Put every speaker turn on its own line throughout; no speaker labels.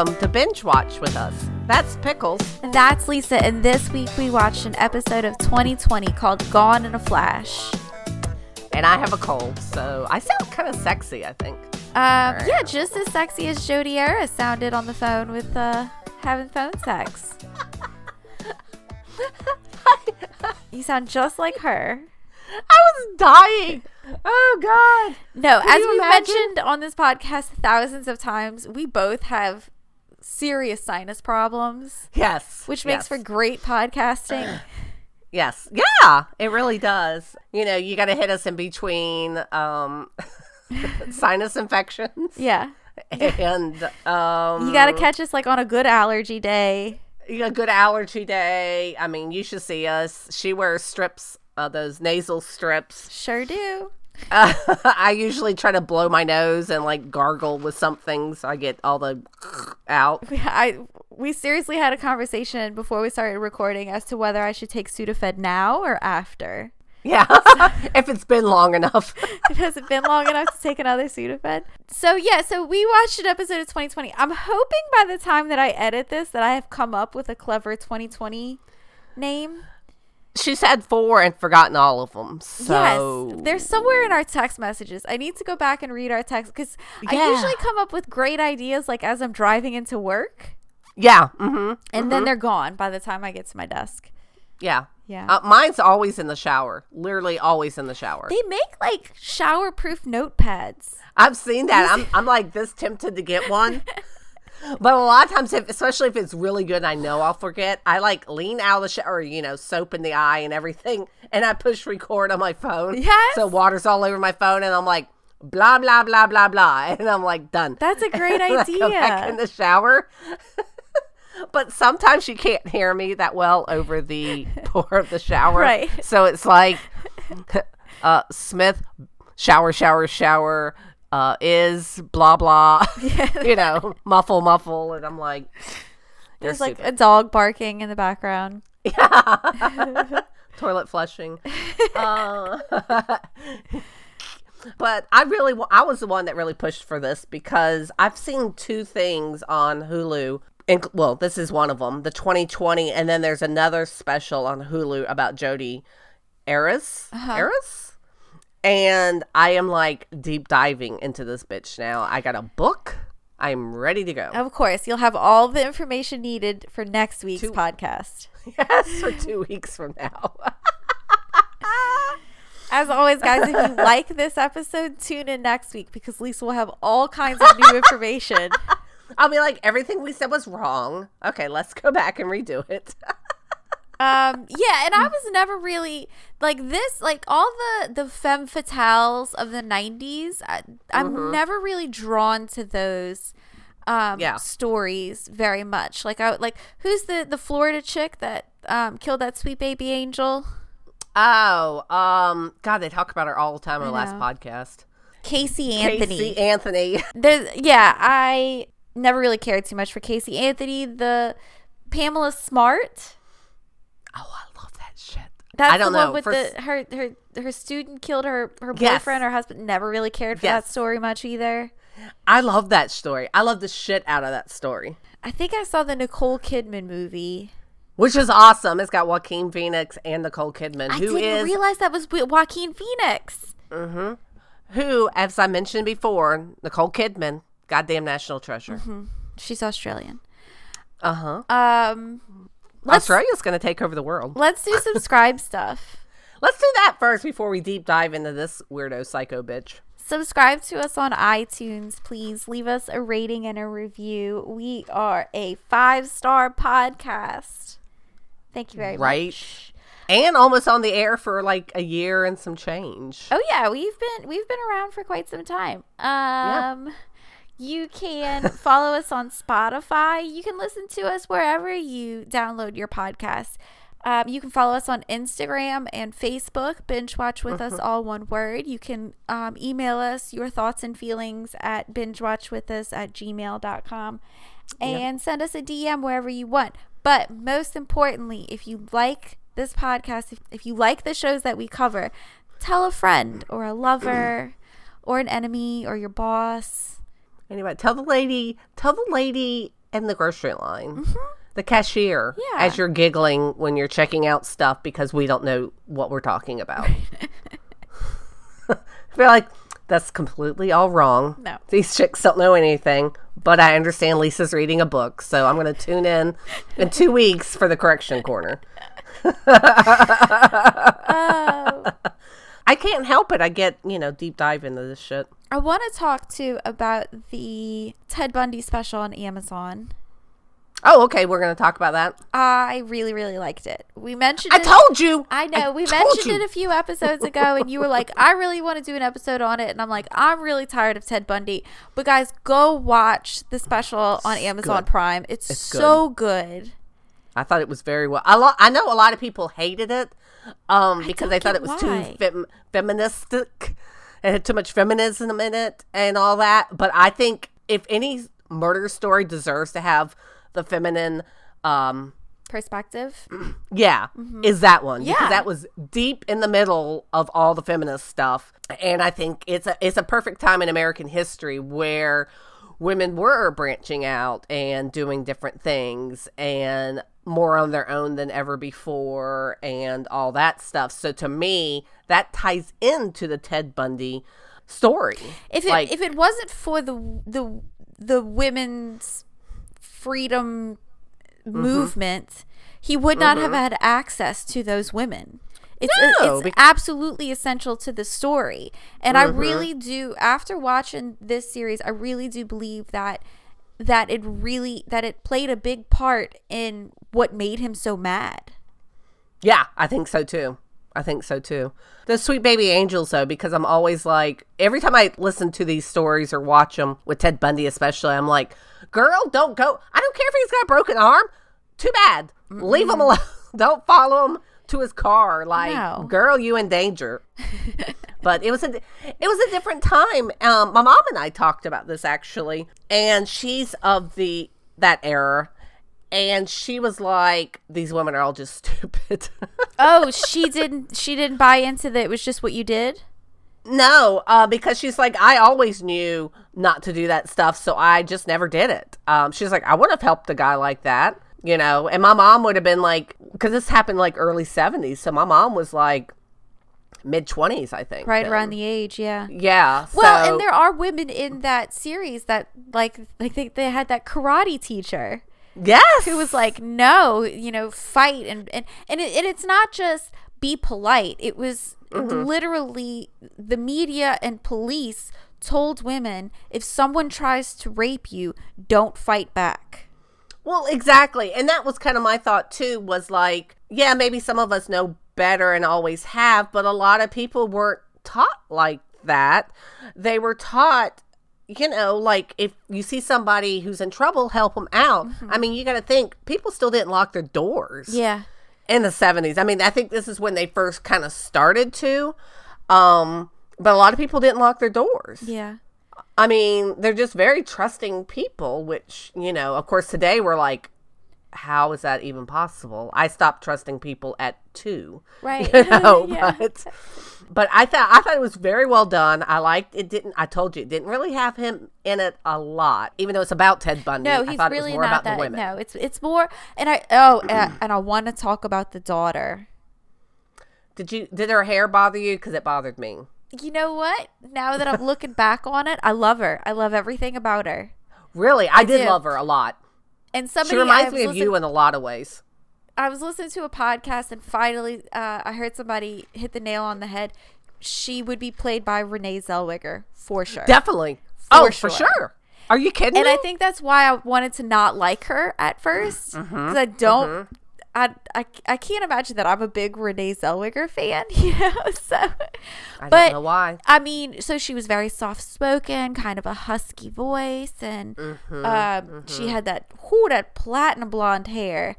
Welcome to Binge Watch with us. That's Pickles.
And that's Lisa, and this week we watched an episode of 2020 called Gone in a Flash.
And I have a cold, so I sound kind of sexy, I think.
Um, yeah, just as sexy as Jodi Arias sounded on the phone with uh, having phone sex. you sound just like her.
I was dying. Oh God.
No,
Can
as we've
imagine?
mentioned on this podcast thousands of times, we both have serious sinus problems,
Yes.
which
yes.
makes for great podcasting.
Yes. Yeah, it really does. You know, you got to hit us in between um, sinus infections
yeah.
and um,
You got to catch us like on a good allergy day.
a good allergy day. I mean, you should see us. She wears strips, uh, those nasal strips.
Sure do.
Uh, I usually try to blow my nose and like gargle with something so I get all the out.
I we seriously had a conversation before we started recording as to whether I should take Sudafed now or after.
Yeah, if it's been long enough.
It hasn't been long enough to take another Sudafed. So yeah, so we watched an episode of 2020. I'm hoping by the time that I edit this that I have come up with a clever 2020 name.
She's had four and forgotten all of them. So
Yes, there's somewhere in our text messages. I need to go back and read our text because I usually come up with great ideas like as I'm driving into work,
yeah, mm-hmm,
and then they're gone by the time I get to my desk.
yeah,
Yeah.
Uh, mine's always in the shower. Literally always in the shower.
They make like shower proof notepads.
I've seen that. I'm I'm like this tempted to get one. But a lot of times, if, especially if it's really good, I know I'll forget. I like lean out of the shower, you know, soap in the eye and everything, and I push record on my phone.
Yes.
So water's all over my phone, and I'm like, blah blah blah blah blah, and I'm like done.
That's a great
And I go back in the shower. but sometimes you can't hear me that well over the pour of the shower.
Right.
So it's like uh, Smith, shower, shower, shower, uh, is blah blah. you know, muffle, muffle, and I'm like,
There's like a dog barking in the background.
toilet flushing. uh, but I really, I was the one that really pushed for this because I've seen two things on Hulu. And, well, this is one of them, the 2020, and then there's another special on Hulu about Jodi Arias. Eris? And I am like deep diving into this bitch now. I got a book. I'm ready to go.
Of course, you'll have all the information needed for next week's
Two-
podcast.
Yes, for two weeks from now.
As always, guys, if you like this episode, tune in next week because Lisa will have all kinds of new information.
I'll be like, everything we said was wrong. Okay, let's go back and redo it.
Um, yeah, and I was never really like this, like all the the femme fatales of the '90s. I, I'm never really drawn to those um
Yeah.
stories very much. Like I like who's the the Florida chick that um killed that sweet baby angel?
oh, um, God, they talk about her all the time on the last podcast.
Casey Anthony.
Casey Anthony.
There's, yeah, I never really cared too much for Casey Anthony. The Pamela Smart.
Oh, I love that shit.
That's
I don't
the one
know.
with
For
the her her her student killed her her
Yes.
boyfriend. Her husband never really cared for
Yes.
that story much either.
I love that story. I love the shit out of that story,
I think I saw the Nicole Kidman movie.
which is awesome. It's got Joaquin Phoenix and Nicole Kidman,
I
who
didn't
is
realize that was Joaquin Phoenix. Mhm.
Who, as I mentioned before, Nicole Kidman, goddamn national treasure.
Mm-hmm. She's Australian.
Uh huh.
Um, let's
Australia's going to take over the world.
let's do subscribe stuff.
Let's do that first before we deep dive into this weirdo psycho bitch.
Subscribe to us on iTunes, please. Leave us a rating and a review. We are a five star podcast. Thank you very
Right.
much. Right.
And almost on the air for like a year and some change.
Oh yeah, we've been we've been around for quite some time. Um you can follow us on Spotify. You can listen to us wherever you download your podcast. Um, you can follow us on Instagram and Facebook. Binge watch with us, all one word. You can um, email us your thoughts and feelings at bingewatchwithus at gmail.com and send us a DM wherever you want. But most importantly, if you like this podcast, if, if you like the shows that we cover, tell a friend or a lover or an enemy or your boss.
Anyway, tell the lady, tell the lady in the grocery line. Mm-hmm. The cashier,
Yeah.
as you're giggling when you're checking out stuff because we don't know what we're talking about. I feel like that's completely all wrong.
No.
These chicks don't know anything, but I understand Lisa's reading a book, so I'm going to tune in in two weeks for the correction corner.
Oh.
I can't help it. I get, you know, deep dive into this shit.
I want to talk too about the Ted Bundy special on Amazon.
Oh, okay. We're going to talk about that.
I really, really liked it. We mentioned
I
it.
told you.
I know we mentioned
you.
it a few episodes ago, and you were like, "I really want to do an episode on it," and I'm like, "I'm really tired of Ted Bundy." But guys, go watch the special on Amazon
good.
Prime. It's,
It's
so good.
I thought it was very well. I, lo- I know a lot of people hated it um, because I,
don't
thought it was
why.
too fem- feministic. It had too much feminism in it and all that. But I think if any murder story deserves to have the feminine, um,
Perspective.
yeah, is that one
Yeah.
because that was deep in the middle of all the feminist stuff, and I think it's a it's a perfect time in American history where women were branching out and doing different things and more on their own than ever before and all that stuff. So to me, that ties into the Ted Bundy story.
If it
Like-
if it wasn't for the the the women's freedom
Mm-hmm.
movement, he would not have had access to those women. It's
No,
it's
bec-
absolutely essential to the story. And I
Mm-hmm.
really do after watching this series, I really do believe that that it really that it played a big part in what made him so mad.
Yeah, I think so too. I think so too. The Sweet Baby Angels, though, because I'm always like, every time I listen to these stories or watch them with Ted Bundy, especially, I'm like, girl, don't go. I don't care if he's got a broken arm. Too bad. Leave him alone. don't follow him to his car. Like,
No.
girl, you in danger. but it was a it was a different time. Um, my mom and I talked about this actually, and she's of the that era. And she was like, "These women are all just stupid."
Oh, she didn't she didn't buy into that it was just what you did?
No, uh, because she's like, I always knew not to do that stuff, so I just never did it. Um, she's like, I would have helped a guy like that, you know. And my mom would have been like, because this happened like early seventies, so my mom was like mid twenties, I think,
Right
then.
around the age, yeah.
yeah.
Well,
so-
and there are women in that series that like like they, they had that karate teacher
yes,
who was like, no, you know, fight and and and, it, and it's not just be polite. It was
Mm-hmm.
literally the media and police told women if someone tries to rape you, don't fight back.
Well, exactly. And that was kind of my thought too was like, yeah, maybe some of us know better and always have, but a lot of people weren't taught like that. They were taught, you know, like if you see somebody who's in trouble, help them out. I mean, you got to think people still didn't lock their doors
Yeah.
in the 70s. I mean, I think this is when they first kind of started to. Um, but a lot of people didn't lock their doors.
Yeah.
I mean, they're just very trusting people, which, you know, of course, today we're like, how is that even possible? I stopped trusting people at two.
Right.
You know,
Yeah.
but but I thought I thought it was very well done. I liked it. Didn't I told you it didn't really have him in it a lot, even though it's about Ted Bundy.
No,
I
he's
thought
really
it was more
not
about
that.
the women.
No, it's it's more, and I oh, and, and I want to talk about the daughter.
Did you did her hair bother you? Because it bothered me.
You know what? Now that I'm looking back on it, I love her. I love everything about her.
Really, I, did
do.
love her a lot.
And somebody
She reminds me of you in a lot of ways.
I was listening to a podcast, and finally, uh, I heard somebody hit the nail on the head. She would be played by Renee Zellweger for sure.
Definitely. oh, for
sure.
sure. Are you kidding me?
and
me?
I think that's why I wanted to not like her at first because
Mm-hmm.
I don't. I, I, I can't imagine that I'm a big Renee Zellweger fan, you know. So,
I
but
don't know why.
I mean, so she was very soft spoken, kind of a husky voice, and
Mm-hmm,
um, she had that whoo, that platinum blonde hair.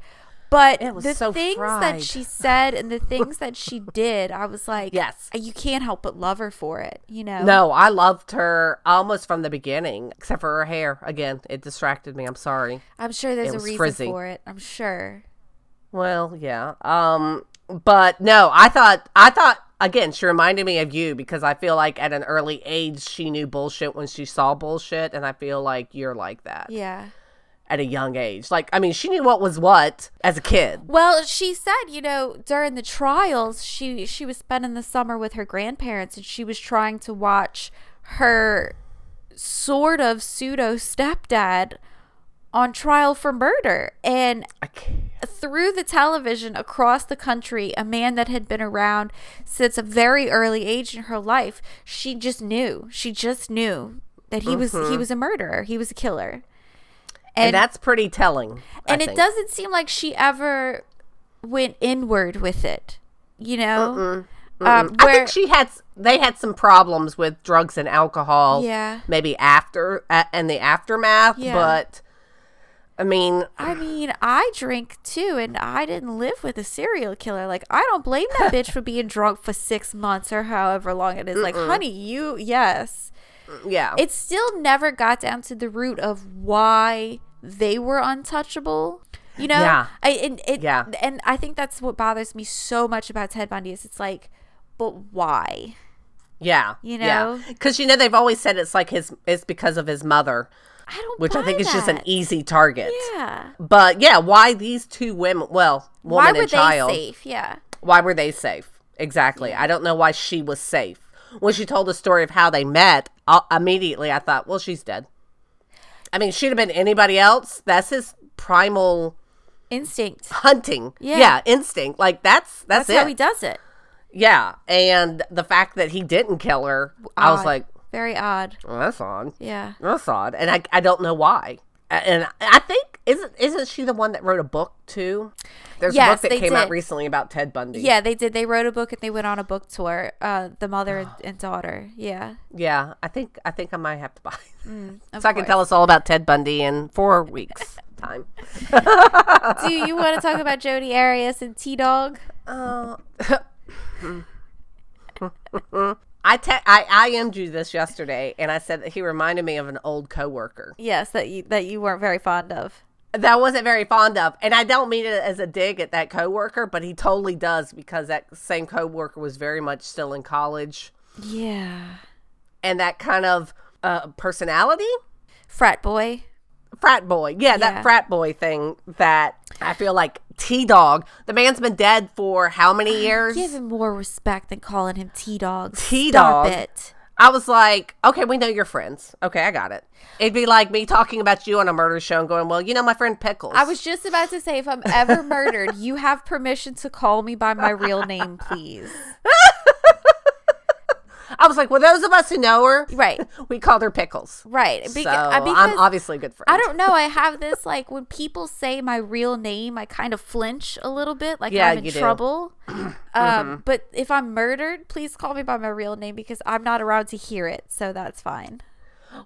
But the
so
things
fried.
that she said and the things that she did, I was like,
Yes.
you can't help but love her for it, you know.
No, I loved her almost from the beginning, except for her hair. Again, it distracted me. I'm sorry.
I'm sure there's a reason
frizzy.
for it. I'm sure.
Well, yeah. Um, but no, I thought I thought again, she reminded me of you because I feel like at an early age she knew bullshit when she saw bullshit, and I feel like you're like that.
Yeah.
at a young age. Like, I mean, she knew what was what as a kid.
Well, she said, you know, during the trials, she she was spending the summer with her grandparents and she was trying to watch her sort of pseudo stepdad on trial for murder. And through the television across the country, a man that had been around since a very early age in her life, she just knew. She just knew that he was he was a murderer. He was a killer.
And,
And
that's pretty telling. I
and it doesn't seem like she ever went inward with it. You know? Um,
I
where
think she had. They had some problems with drugs and alcohol.
Yeah.
Maybe after uh, and the aftermath,
Yeah.
but I mean,
I mean, I drink too, and I didn't live with a serial killer. Like, I don't blame that bitch for being drunk for six months or however long it is. Like, honey, you, yes.
yeah.
It still never got down to the root of why they were untouchable. You know,
Yeah.
I and it,
Yeah.
and I think that's what bothers me so much about Ted Bundy is it's like, but why?
yeah.
you know?
Because you know they've always said it's like his. It's because of his mother,
I don't.
which I think is just an easy target.
Yeah.
But yeah, why these two women? Well, woman
Why
and
were
child.
they safe? Yeah.
Why were they safe? Exactly. I don't know why she was safe. When she told the story of how they met, i immediately I thought, well, she's dead. I mean, she'd have been anybody else. That's his primal
Instinct.
hunting.
Yeah.
instinct. Like that's that's,
That's, how he does it.
yeah, and the fact that he didn't kill her, I was
uh,
like,
Very odd.
well, that's odd.
Yeah.
That's odd, and I I don't know why. And I think isn't isn't she the one that wrote a book too? There's a book that came out recently about Ted Bundy.
Yeah, they did. They wrote a book and they went on a book tour. Uh, the mother and, and daughter. Yeah.
Yeah, I think I think I might have to buy. it.
Mm,
so I can tell us all about Ted Bundy in four weeks time.
Do you want to talk about Jodi Arias and T Dog?
Uh, I te- I IM'd you this yesterday, and I said that he reminded me of an old coworker
Yes, that you that you weren't very fond of.
that I wasn't very fond of, and I don't mean it as a dig at that coworker, but he totally does because that same coworker was very much still in college,
Yeah.
and that kind of uh, personality.
Frat boy.
Frat boy. Yeah, that
Yeah.
frat boy thing that I feel like T Dog. The man's been dead for how many years?
Give him more respect than calling him T Dog.
T-Dog.
Stop it.
I was like, okay, we know you're friends. Okay, I got it. It'd be like me talking about you on a murder show and going, well, you know my friend Pickles.
I was just about to say, if I'm ever murdered, you have permission to call me by my real name, please.
I was like, well, those of us who know her,
Right.
we called her Pickles.
Right.
So
Beca- uh,
I'm obviously a good friend.
I don't know. I have this like when people say my real name, I kind of flinch a little bit, like
Yeah,
I'm in trouble.
Mm-hmm.
um, but if I'm murdered, please call me by my real name because I'm not around to hear it, so that's fine.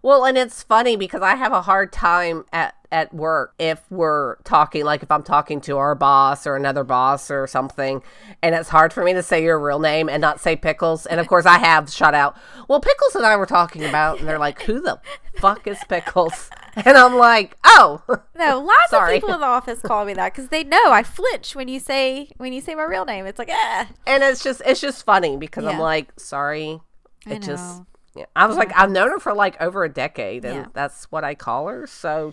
Well, and it's funny because I have a hard time at at work if we're talking like if I'm talking to our boss or another boss or something and it's hard for me to say your real name and not say Pickles. And of course I have shut out, "Well, Pickles and I were talking about." And they're like, "Who the fuck is Pickles?" And I'm like, "Oh."
No, lots of people in the office call me that because they know I flinch when you say when you say my real name. It's like, ah,
and it's just it's just funny because I'm like, "Sorry."
I
It just yeah. I was like, I've known her for like over a decade and
Yeah.
that's what I call her. So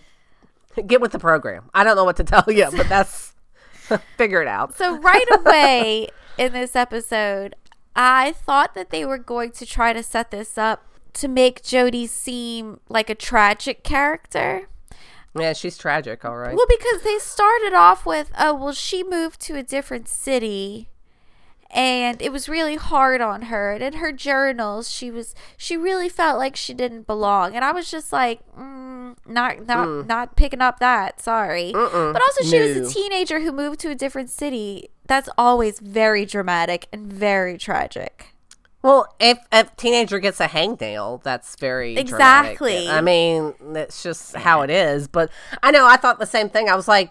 get with the program. I don't know what to tell you, but that's figure it out.
So right away in this episode, I thought that they were going to try to set this up to make Jodi seem like a tragic character.
Yeah, she's tragic, all right.
Well, because they started off with, oh, well, she moved to a different city and it was really hard on her. And in her journals, she was she really felt like she didn't belong. And I was just like, mm, not not not picking up that. Sorry. But also, she was a teenager who moved to a different city. That's always very dramatic and very tragic.
Well, if a teenager gets a hangnail, that's very dramatic.
Exactly.
I mean, that's just how it is. But I know I thought the same thing. I was like,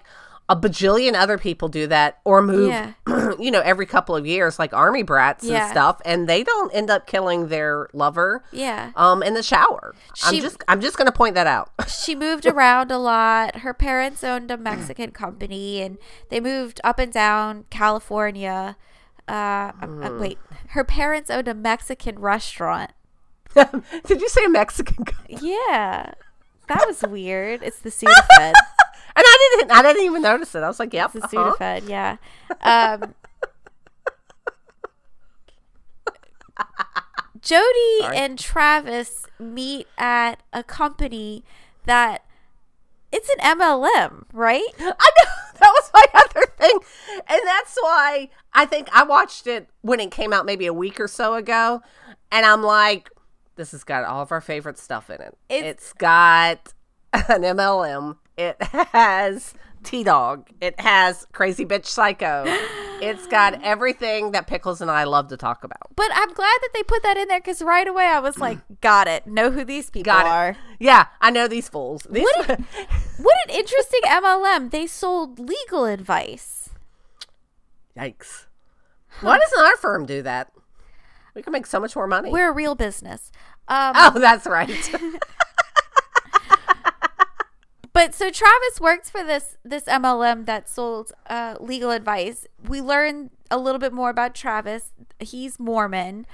a bajillion other people do that or move,
Yeah.
you know, every couple of years, like army brats
Yeah.
and stuff, and they don't end up killing their lover.
Yeah.
Um, in the shower. I'm
She-
just, I'm just gonna point that out.
she moved around a lot. Her parents owned a Mexican company, and they moved up and down California. Uh, uh, uh, wait, her parents owned a Mexican restaurant.
Did you say a Mexican? guy?
Yeah, that was weird. It's the Sudafed.
I didn't. I didn't even notice it. I was like, "Yep."
It's a
uh-huh.
Sudafed, yeah. Um, Jodi
Sorry.
and Travis meet at a company that it's an MLM, right?
I know that was my other thing, and that's why I think I watched it when it came out maybe a week or so ago, and I'm like, this has got all of our favorite stuff in it.
It's-
it's got an MLM. It has T Dog. It has Crazy Bitch Psycho. It's got everything that Pickles and I love to talk about.
But I'm glad that they put that in there because right away I was like, got it. Know who these people
Got
are.
it. Yeah, I know these fools. These
What What an interesting MLM. They sold legal advice.
Yikes. Why doesn't our firm do that? We can make so much more money.
We're a real business. Um,
oh, that's right.
But so Travis works for this this MLM that sold uh, legal advice. We learn a little bit more about Travis. He's Mormon.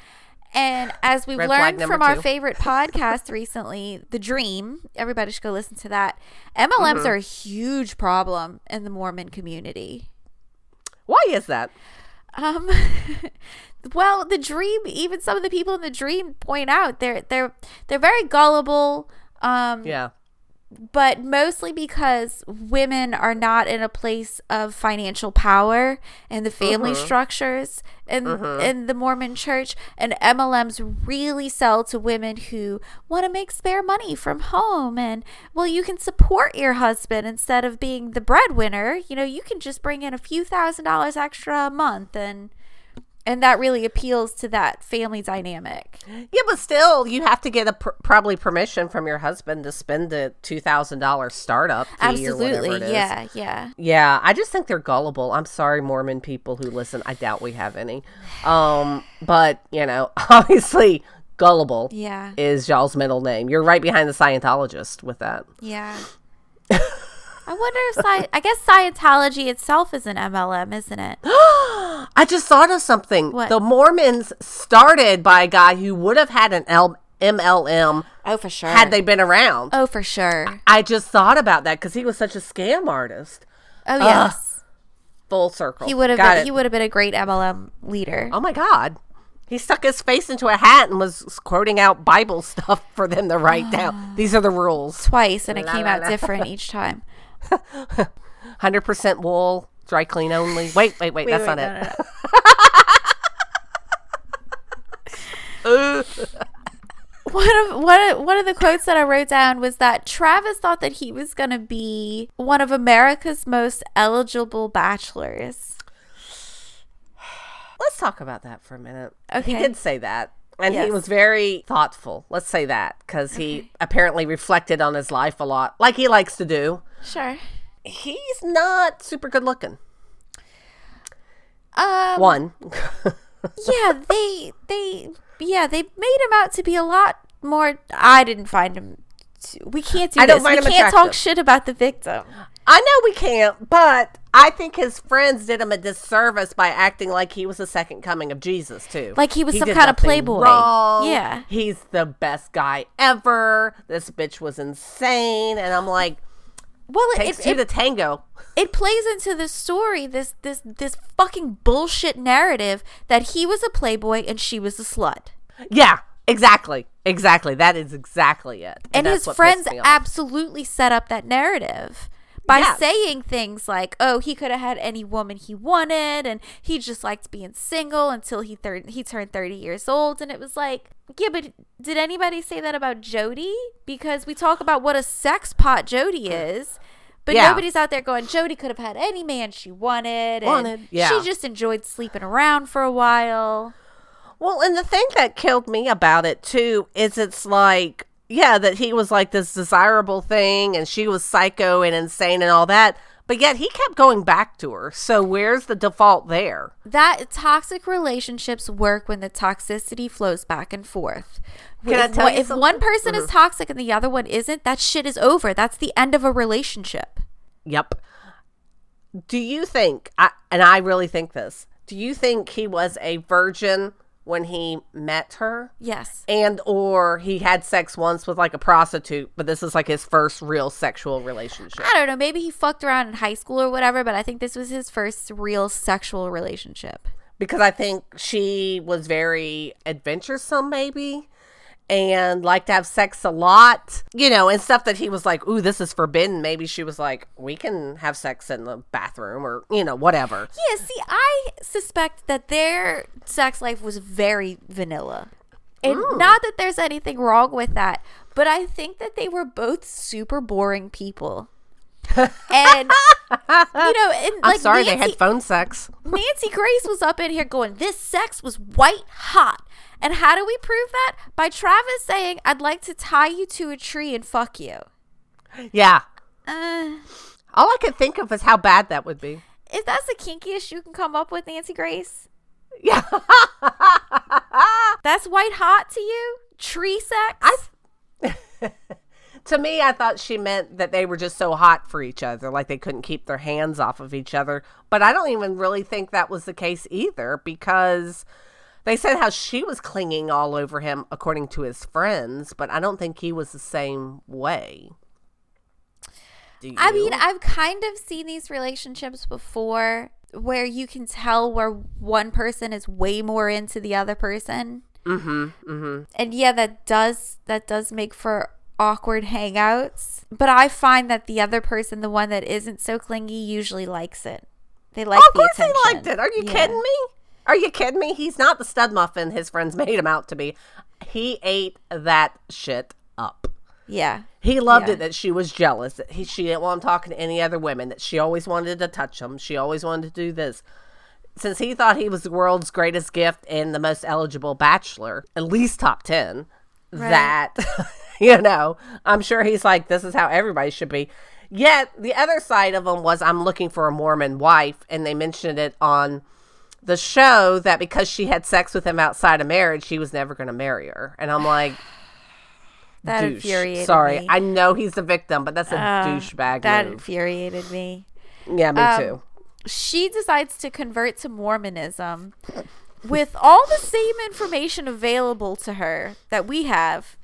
And as we've
Red
learned from our favorite podcast recently, The Dream, everybody should go listen to that. MLMs
Mm-hmm.
are a huge problem in the Mormon community.
Why is that?
Um, well, the dream. Even some of the people in the dream point out they're they're they're very gullible. Um,
Yeah.
But mostly because women are not in a place of financial power in the family mm-hmm. structures in mm-hmm. in the Mormon church and MLMs really sell to women who want to make spare money from home and well you can support your husband instead of being the breadwinner. You know you can just bring in a few thousand dollars extra a month and and that really appeals to that family dynamic.
Yeah, but still, you have to get a pr- probably permission from your husband to spend the two thousand dollars startup fee or whatever
Absolutely.
it is.
Yeah, yeah.
Yeah, I just think they're gullible. I'm sorry, Mormon people who listen. I doubt we have any. Um, but you know, obviously, gullible
Yeah.
is y'all's middle name. You're right behind the Scientologist with that.
Yeah. I wonder if Sci- I guess Scientology itself is an MLM, isn't it?
I just thought of something.
What?
The Mormons started by a guy who would have had an L- MLM
Oh, for sure.
had they been around.
Oh, for sure.
I just thought about that because he was such a scam artist.
Oh, yes.
Full circle.
he would have been. He would have been a great MLM leader.
Oh my God. He stuck his face into a hat and was quoting out Bible stuff for them to write down. These are the rules
Twice, and it
La,
came
la,
out
la.
different each time.
100% wool, dry clean only. Wait, wait, wait. that's
Wait,
not
no,
it.
no, no. One of one of, one of the quotes that I wrote down was that Travis thought that he was going to be one of America's most eligible bachelors.
Let's talk about that for a minute.
Okay.
He did say that. And he was very thoughtful. Let's say that because he apparently reflected on his life a lot, like he likes to do.
Sure.
He's not super good looking.
Um,
One.
yeah, they they yeah they made him out to be a lot more. I didn't find him. To, we can't do
I don't
this.
find
we
him
can't talk shit about the victim.
I know we can't, but I think his friends did him a disservice by acting like he was the second coming of Jesus too.
Like he was some kind of playboy.
wrong.
Yeah.
he's the best guy ever. This bitch was insane, and I'm like,
Well, it,
takes
it,
two
it,
to tango.
it plays into the story this this this fucking bullshit narrative that he was a playboy and she was a slut.
Yeah, exactly, exactly. That is exactly it.
And,
that's
his friends
pissed me off.
absolutely set up that narrative by
Yes.
saying things like, "Oh, he could have had any woman he wanted, and he just liked being single until he thir- he turned thirty years old." And it was like, yeah, but did anybody say that about Jodi? Because we talk about what a sex pot Jodi is. But
Yeah.
nobody's out there going, Jodi could have had any man she wanted. and
Wanted, yeah.
She just enjoyed sleeping around for a while.
Well, and the thing that killed me about it too is it's like, yeah, that he was like this desirable thing and she was psycho and insane and all that. But yet he kept going back to her. So where's the default there?
that toxic relationships work when the toxicity flows back and forth.
Can I
if,
tell
one-
you
if one
something? Mm-hmm.
person is toxic and the other one isn't, that shit is over. That's the end of a relationship.
Yep. Do you think, I, and I really think this, do you think he was a virgin when he met her
Yes.
and or he had sex once with like a prostitute but this is like his first real sexual relationship
I don't know. Maybe he fucked around in high school or whatever, but I think this was his first real sexual relationship.
because i think she was very adventuresome maybe and liked to have sex a lot you know and stuff that he was like ooh this is forbidden maybe she was like we can have sex in the bathroom or you know whatever
Yeah, see, I suspect that their sex life was very vanilla. And mm. not that there's anything wrong with that, but I think that they were both super boring people. and you know, and
i'm
like
sorry
Nancy,
they had phone sex
Nancy Grace was up in here going, "This sex was white hot." And how do we prove that? By Travis saying, "I'd like to tie you to a tree and fuck you."
yeah
Uh,
all i could think of is how bad that would be
if that's the kinkiest you can come up with, Nancy Grace,
yeah
that's white hot to you? Tree sex?
I to me, I thought she meant that they were just so hot for each other, like they couldn't keep their hands off of each other. But I don't even really think that was the case either, because they said how she was clinging all over him, according to his friends. But I don't think he was the same way. Do
I mean. I've kind of seen these relationships before where you can tell where one person is way more into the other person.
mm-hmm, mm-hmm.
And yeah, that does that does make for awkward hangouts. But I find that the other person, the one that isn't so clingy, usually likes it. They like
of
the
course
attention.
he liked it. Are you
Yeah.
kidding me? Are you kidding me? He's not the stud muffin his friends made him out to be. He ate that shit up.
Yeah.
He loved
Yeah.
it that she was jealous. That he, she didn't want him talking to any other women. That she always wanted to touch him. She always wanted to do this. Since he thought he was the world's greatest gift and the most eligible bachelor, at least top ten,
Right.
that you know, I'm sure he's like, this is how everybody should be. Yet the other side of him was, I'm looking for a Mormon wife, and they mentioned it on the show that because she had sex with him outside of marriage, he was never going to marry her. And I'm like,
That
douche.
infuriated
Sorry,
me.
I know he's the victim, but that's a
Uh,
douchebag
That
move.
infuriated me.
Yeah, me
Um,
too.
She decides to convert to Mormonism with all the same information available to her that we have.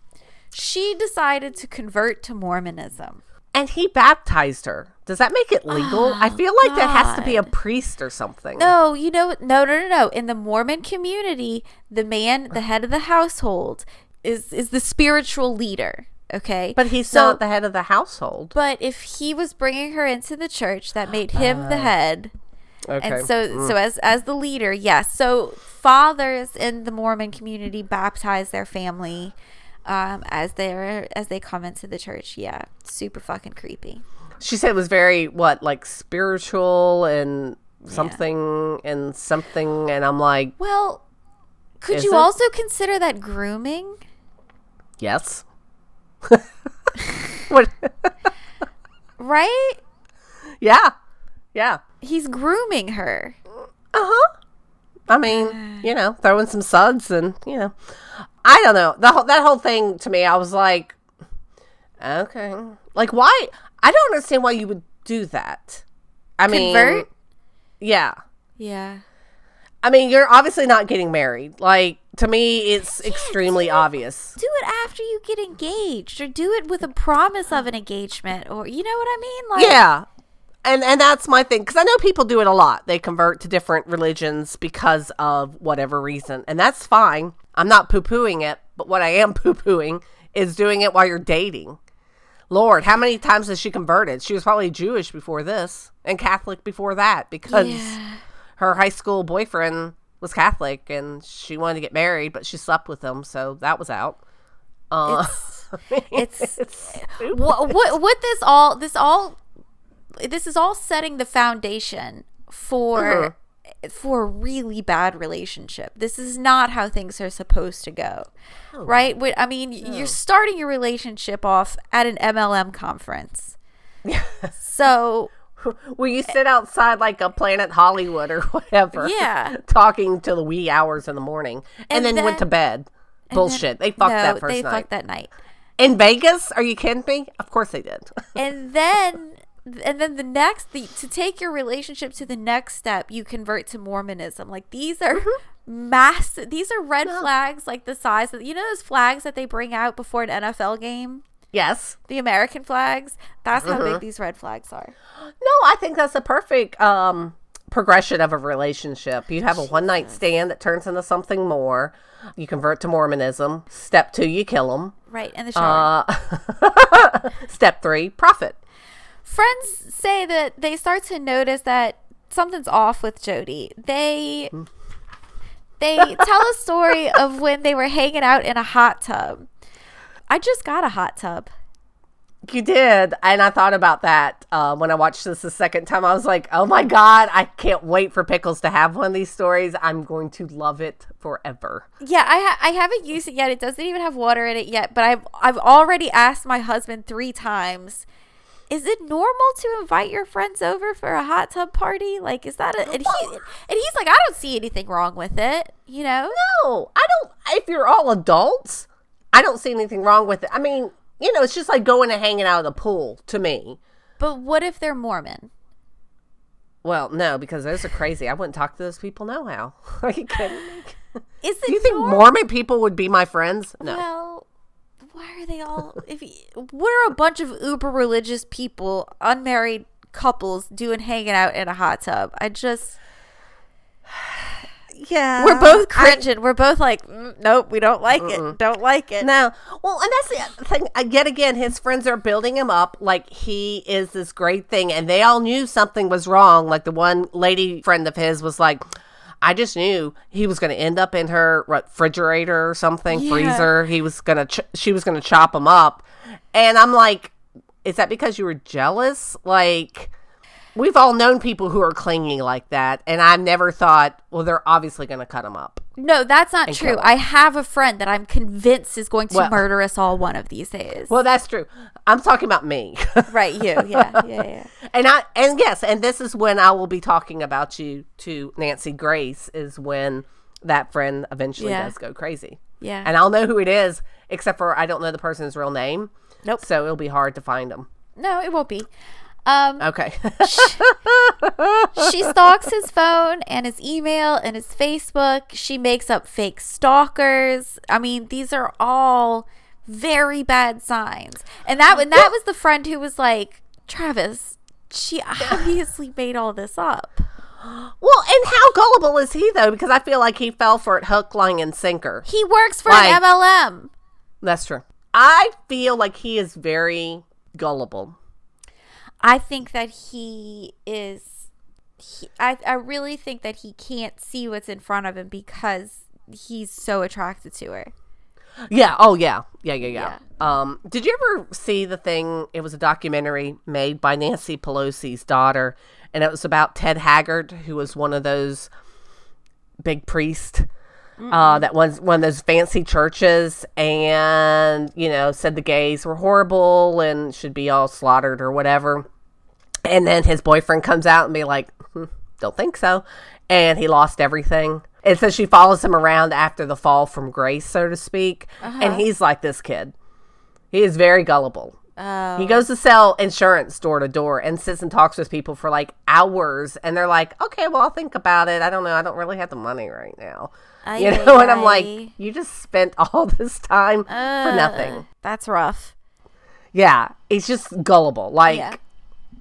She decided to convert to Mormonism.
And he baptized her. Does that make it legal? I feel like that has to be a
Oh,
priest or something.
No, you know, no, no, no, no. In the Mormon community, the man, the head of the household, is is the spiritual leader. Okay,
But he's
So-
not the head of the household.
But if he was bringing her into the church, that made him the head.
Okay.
And so, so as as the leader, yes. So fathers in the Mormon community baptize their family um, as they as they come into the church. Yeah, super fucking creepy.
She said it was very what, like spiritual and something and something and I'm like,
Well, could you
it?
also consider that grooming?
yes. what
Right?
Yeah. Yeah.
He's grooming her.
Uh-huh. I mean, you know, throwing some suds and, you know. I don't know. The whole, that whole thing to me, I was like, okay. Like why I don't understand why you would do that. I mean,
Convert?
yeah.
Yeah.
I mean, you're obviously not getting married. Like to me, it's extremely obvious.
Do it after you get engaged, or do it with a promise of an engagement, or you know what I mean? Like,
Yeah. And and that's my thing cuz I know people do it a lot. They convert to different religions because of whatever reason. And that's fine. I'm not poo-pooing it, but what I am poo-pooing is doing it while you're dating. Lord, how many times has she converted? She was probably Jewish before this and Catholic before that because
Yeah.
her high school boyfriend was Catholic and she wanted to get married, but she slept with him, so that was out. Uh,
It's
stupid.
what what what this all this all this is all setting the foundation for for a really bad relationship. This is not how things are supposed to go. Right? I mean, you're starting your relationship off at an MLM conference. so,
Will you sit outside like a Planet Hollywood or whatever?
Yeah.
talking till the wee hours in the morning, and,
And
then, went to bed. Bullshit. they fucked
no,
that first
they
night
fucked that night.
in Vegas. Are you kidding me? Of course they did.
and then and then the next the to take your relationship to the next step you convert to mormonism like these are massive. These are red flags, like the size of you know those flags that they bring out before an NFL game.
Yes.
The American flags. That's how big these red flags are.
No, I think that's a perfect um, progression of a relationship. You have a one night stand that turns into something more. You convert to Mormonism. Step two, you kill them.
Right in the shower.
Uh, step three, profit.
Friends say that they start to notice that something's off with Jodi. They they tell a story of when they were hanging out in a hot tub. I just got a hot tub.
You did, and I thought about that uh, when I watched this the second time. I was like, "Oh my god, I can't wait for Pickles to have one of these stories. I'm going to love it forever."
Yeah, I ha- I haven't used it yet. It doesn't even have water in it yet, but I've I've already asked my husband 3 times, "Is it normal to invite your friends over for a hot tub party? Like is that a and he and he's like, "I don't see anything wrong with it." You know?
No, I don't. If you're all adults, I don't see anything wrong with it. I mean, you know, it's just like going and hanging out at the pool to me.
But what if they're Mormon?
Well, no, because those are crazy. I wouldn't talk to those people. No how? Are you kidding me?
Is it
Do you think Mormon people would be my friends? No.
Well, why are they all? If you, what are a bunch of uber religious people, unmarried couples, doing hanging out in a hot tub? I just
yeah,
we're both cringing. we're both like, "Mm, nope, we don't like it. Don't like it.
No. Well, and that's the thing. uh, Yet again, his friends are building him up like he is this great thing, and they all knew something was wrong. Like the one lady friend of his was like, I just knew he was going to end up in her refrigerator or something,
Yeah.
freezer. He was going to, ch- she was going to chop him up. And I'm like, is that because you were jealous? Like, we've all known people who are clingy like that. And I've never thought, well, they're obviously going to cut them up.
No, that's not true. I have a friend that I'm convinced is going to
Well-
murder us all one of these days.
Well, that's true. I'm talking about me.
right, you. Yeah, yeah, yeah.
And I and yes, and this is when I will be talking about you to Nancy Grace is when that friend eventually
Yeah.
does go crazy.
Yeah.
And I'll know who it is, except for I don't know the person's real name.
Nope.
So it'll be hard to find them.
No, it won't be. Um,
Okay.
she stalks his phone and his email and his Facebook. She makes up fake stalkers. I mean, these are all very bad signs. And that and that was the friend who was like, Travis, she obviously made all this up.
well, and how gullible is he though? Because I feel like he fell for it hook, line, and sinker.
He works for
Like-
an MLM.
That's true. I feel like he is very gullible.
I think that he is. He, I I really think that he can't see what's in front of him because he's so attracted to her.
Yeah. Oh, yeah. Yeah, yeah, yeah. Um, did you ever see the thing? It was a documentary made by Nancy Pelosi's daughter, and it was about Ted Haggard, who was one of those big priests uh, that was one of those fancy churches, and you know said the gays were horrible and should be all slaughtered or whatever. And then his boyfriend comes out and be like, "Hmm, "Don't think so," and he lost everything. And so she follows him around after the fall from grace, so to speak. And he's like this kid. He is very gullible.
Oh.
He goes to sell insurance door to door and sits and talks with people for like hours. And they're like, okay, well, I'll think about it. I don't know. I don't really have the money right now. you
Ay,
know, and I'm like, you just spent all this time for
Uh,
nothing.
That's rough.
Yeah. He's just gullible. Like,
Yeah.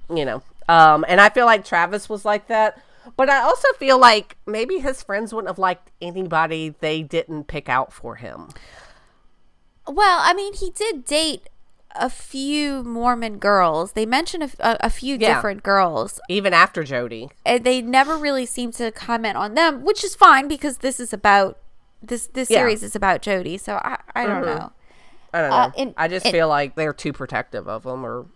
You know. Um, and I feel like Travis was like that. But I also feel like maybe his friends wouldn't have liked anybody they didn't pick out for him.
Well, I mean, he did date a few Mormon girls. They mentioned a few
Yeah.
different girls,
Even after Jodi.
and they never really seem to comment on them, which is fine because this is about this. This
Yeah.
series is about Jodi, so I I don't know.
I don't know.
Uh, in-
I just
in-
feel like they're too protective of him, or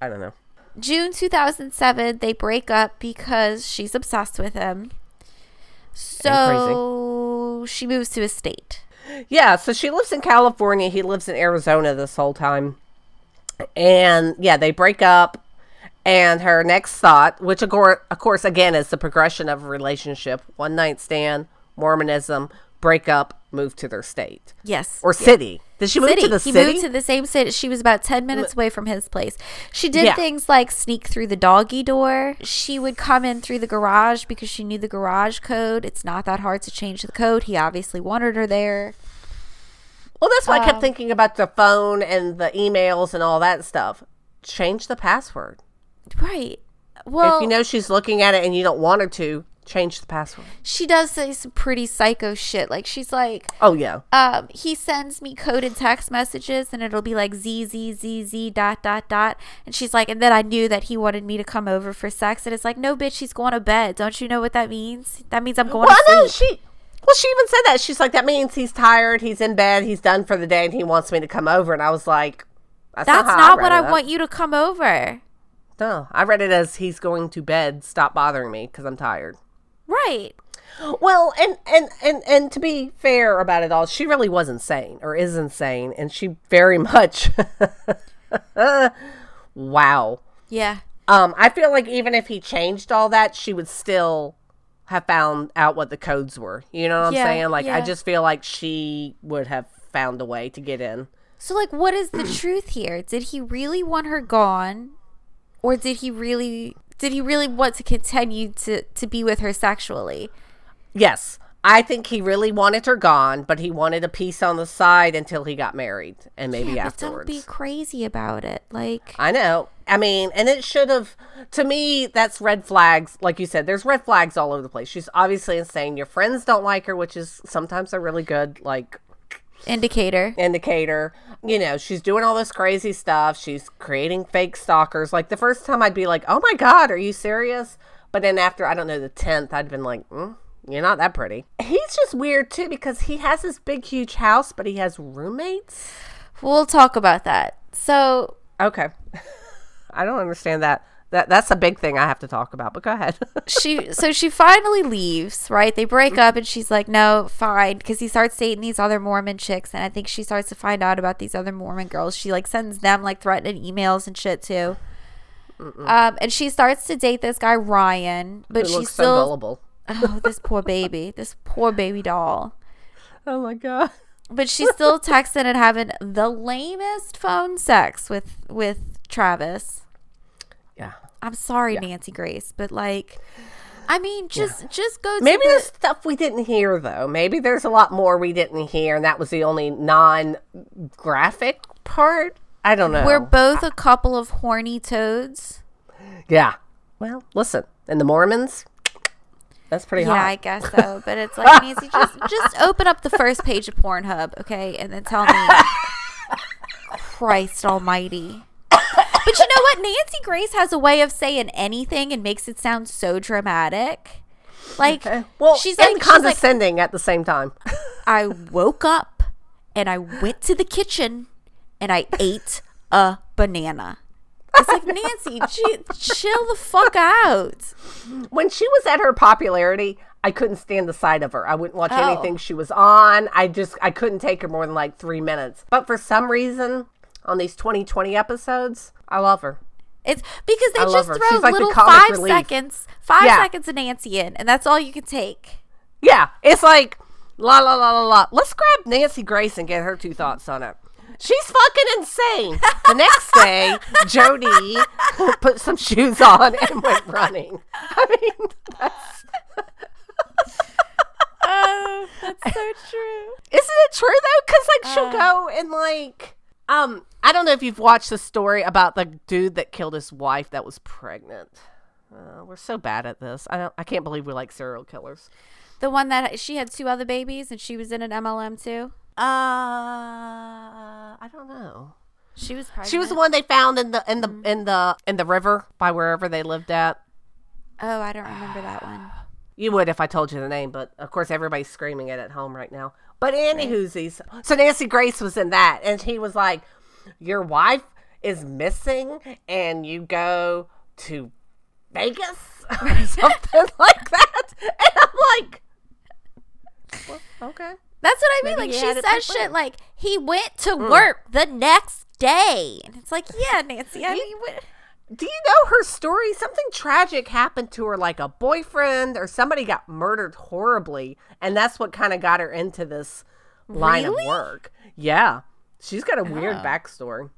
I don't know.
June 2007, they break up because she's obsessed with him. So she moves to a state.
Yeah, so she lives in California. He lives in Arizona this whole time. And yeah, they break up. And her next thought, which of course, of course, again, is the progression of a relationship one night stand, Mormonism, break up, move to their state
Yes.
or city. Did she move
city.
to the
he
city?
moved to the same city. She was about 10 minutes away from his place. She did
Yeah.
things like sneak through the doggy door. She would come in through the garage because she knew the garage code. It's not that hard to change the code. He obviously wanted her there.
well, that's why I kept
Um,
thinking about the phone and the emails and all that stuff. Change the password.
Right. Well,
if you know she's looking at it and you don't want her to, change the password.
she does say some pretty psycho shit. Like she's like,
Oh yeah.
um, he sends me coded text messages and it'll be like z z z z dot dot dot, and she's like, and then I knew that he wanted me to come over for sex, and it's like, no, bitch, he's going to bed. Don't you know what that means? That means I'm going
Well,
to
I
sleep.
she. Well, she even said that. She's like, that means he's tired. He's in bed. He's done for the day, and he wants me to come over. And I was like, that's,
That's
not,
not
read
what. I want you to come over.
No, I read it as he's going to bed. Stop bothering me because I'm tired.
Right.
Well, and, and and and to be fair about it all, she really was insane or is insane, and she very much. wow.
Yeah.
Um, I feel like even if he changed all that, she would still have found out what the codes were. You know what I'm
Yeah,
saying? Like, I just feel like she would have found a way to get in.
So, like, what is the truth here? Did he really want her gone, or did he really did he really want to continue to to be with her sexually?
Yes. I think he really wanted her gone, but he wanted a piece on the side until he got married and maybe
yeah,
afterwards.
don't be crazy about it. Like,
I know. I mean, and it should have. To me, that's red flags. Like you said, there's red flags all over the place. She's obviously insane. Your friends don't like her, which is sometimes a really good like
indicator.
indicator. You know, she's doing all this crazy stuff. She's creating fake stalkers. Like the first time, I'd be like, "Oh my god, are you serious?" But then after I don't know the tenth, I'd been like, mm, "You're not that pretty." He's just weird too because he has this big, huge house, but he has roommates.
We'll talk about that. So,
Okay, I don't understand that. That that's a big thing I have to talk about. But go ahead.
she so she finally leaves right they break up and she's like no fine because he starts dating these other mormon chicks and i think she starts to find out about these other mormon girls she like sends them like threatening emails and shit too um and she starts to date this guy ryan but
It
she's
looks so
still
gullible.
oh this poor baby this poor baby doll
Oh my god.
but she's still texting and having the lamest phone sex with with travis. I'm sorry nancy grace but like I mean, just just go.
Maybe
the,
there's stuff we didn't hear though. Maybe there's a lot more we didn't hear, and that was the only non-graphic part. I don't know.
We're both a couple of horny toads.
yeah. Well, listen, and the Mormons. That's pretty
Yeah, I guess so. But it's like Nancy, just just open up the first page of Pornhub, okay, and then tell me. Christ Almighty. But you know what? Nancy Grace has a way of saying anything and makes it sound so dramatic. Like
well,
she's
and
like, she's like,
condescending at the same time.
I woke up and I went to the kitchen and I ate a banana. It's like Nancy, ch- chill the fuck out.
when she was at her popularity, I couldn't stand the sight of her. I wouldn't watch
Oh.
anything she was on. I just I couldn't take her more than like three minutes. But for some reason, on these 2020 episodes, I love her.
It's because they just
her.
throw
She's
little five
relief.
seconds, five
Yeah.
seconds of Nancy in, and that's all you can take.
Yeah, it's like la la la la la. Let's grab Nancy Grace and get her two thoughts on it. She's fucking insane. The next day, Jodi put some shoes on and went running. I mean, that's,
Oh, that's so true.
isn't it true though? Because like she'll go and like, um, I don't know if you've watched the story about the dude that killed his wife that was pregnant. Uh, we're so bad at this. I don't. I can't believe we like serial killers.
The one that she had two other babies and she was in an MLM too.
Uh, I don't know.
She was pregnant.
She was the one they found in the in the in the in the river by wherever they lived at.
Oh, I don't remember that one.
You would if I told you the name, but of course everybody's screaming it at home right now. But Andy Hoosies. So Nancy Grace was in that, and he was like, "Your wife is missing, and you go to Vegas or something like that." And I'm like, well, "Okay."
That's what I mean.
Maybe
like she says shit like he went to mm. work the next day, and it's like, yeah, Nancy. I mean, what?
Do you know her story? Something tragic happened to her, like a boyfriend or somebody got murdered horribly, and that's what kind of got her into this line
Really?
of work. Yeah, She's got a weird
Oh.
backstory.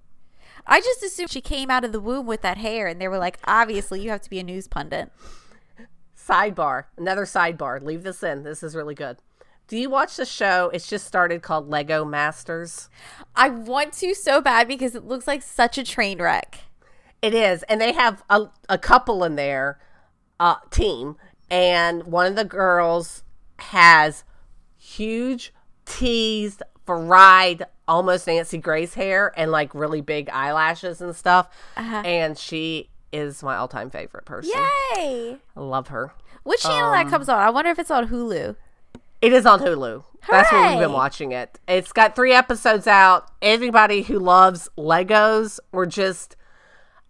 I just assumed she came out of the womb with that hair, and they were like, obviously, you have to be a news pundit.
Sidebar, another sidebar. Leave this in. This is really good. Do you watch the show? It's just started called Lego Masters.
I want to so bad because it looks like such a train wreck.
It is, and they have a, a couple in their uh, team, and one of the girls has huge teased, fried, almost Nancy Grace hair, and like really big eyelashes and stuff. Uh-huh. And she is my all-time favorite person.
Yay!
I love her.
Which channel that um, comes on? I wonder if it's on Hulu.
It is on Hulu. That's where we've been watching it. It's got three episodes out. Anybody who loves Legos or just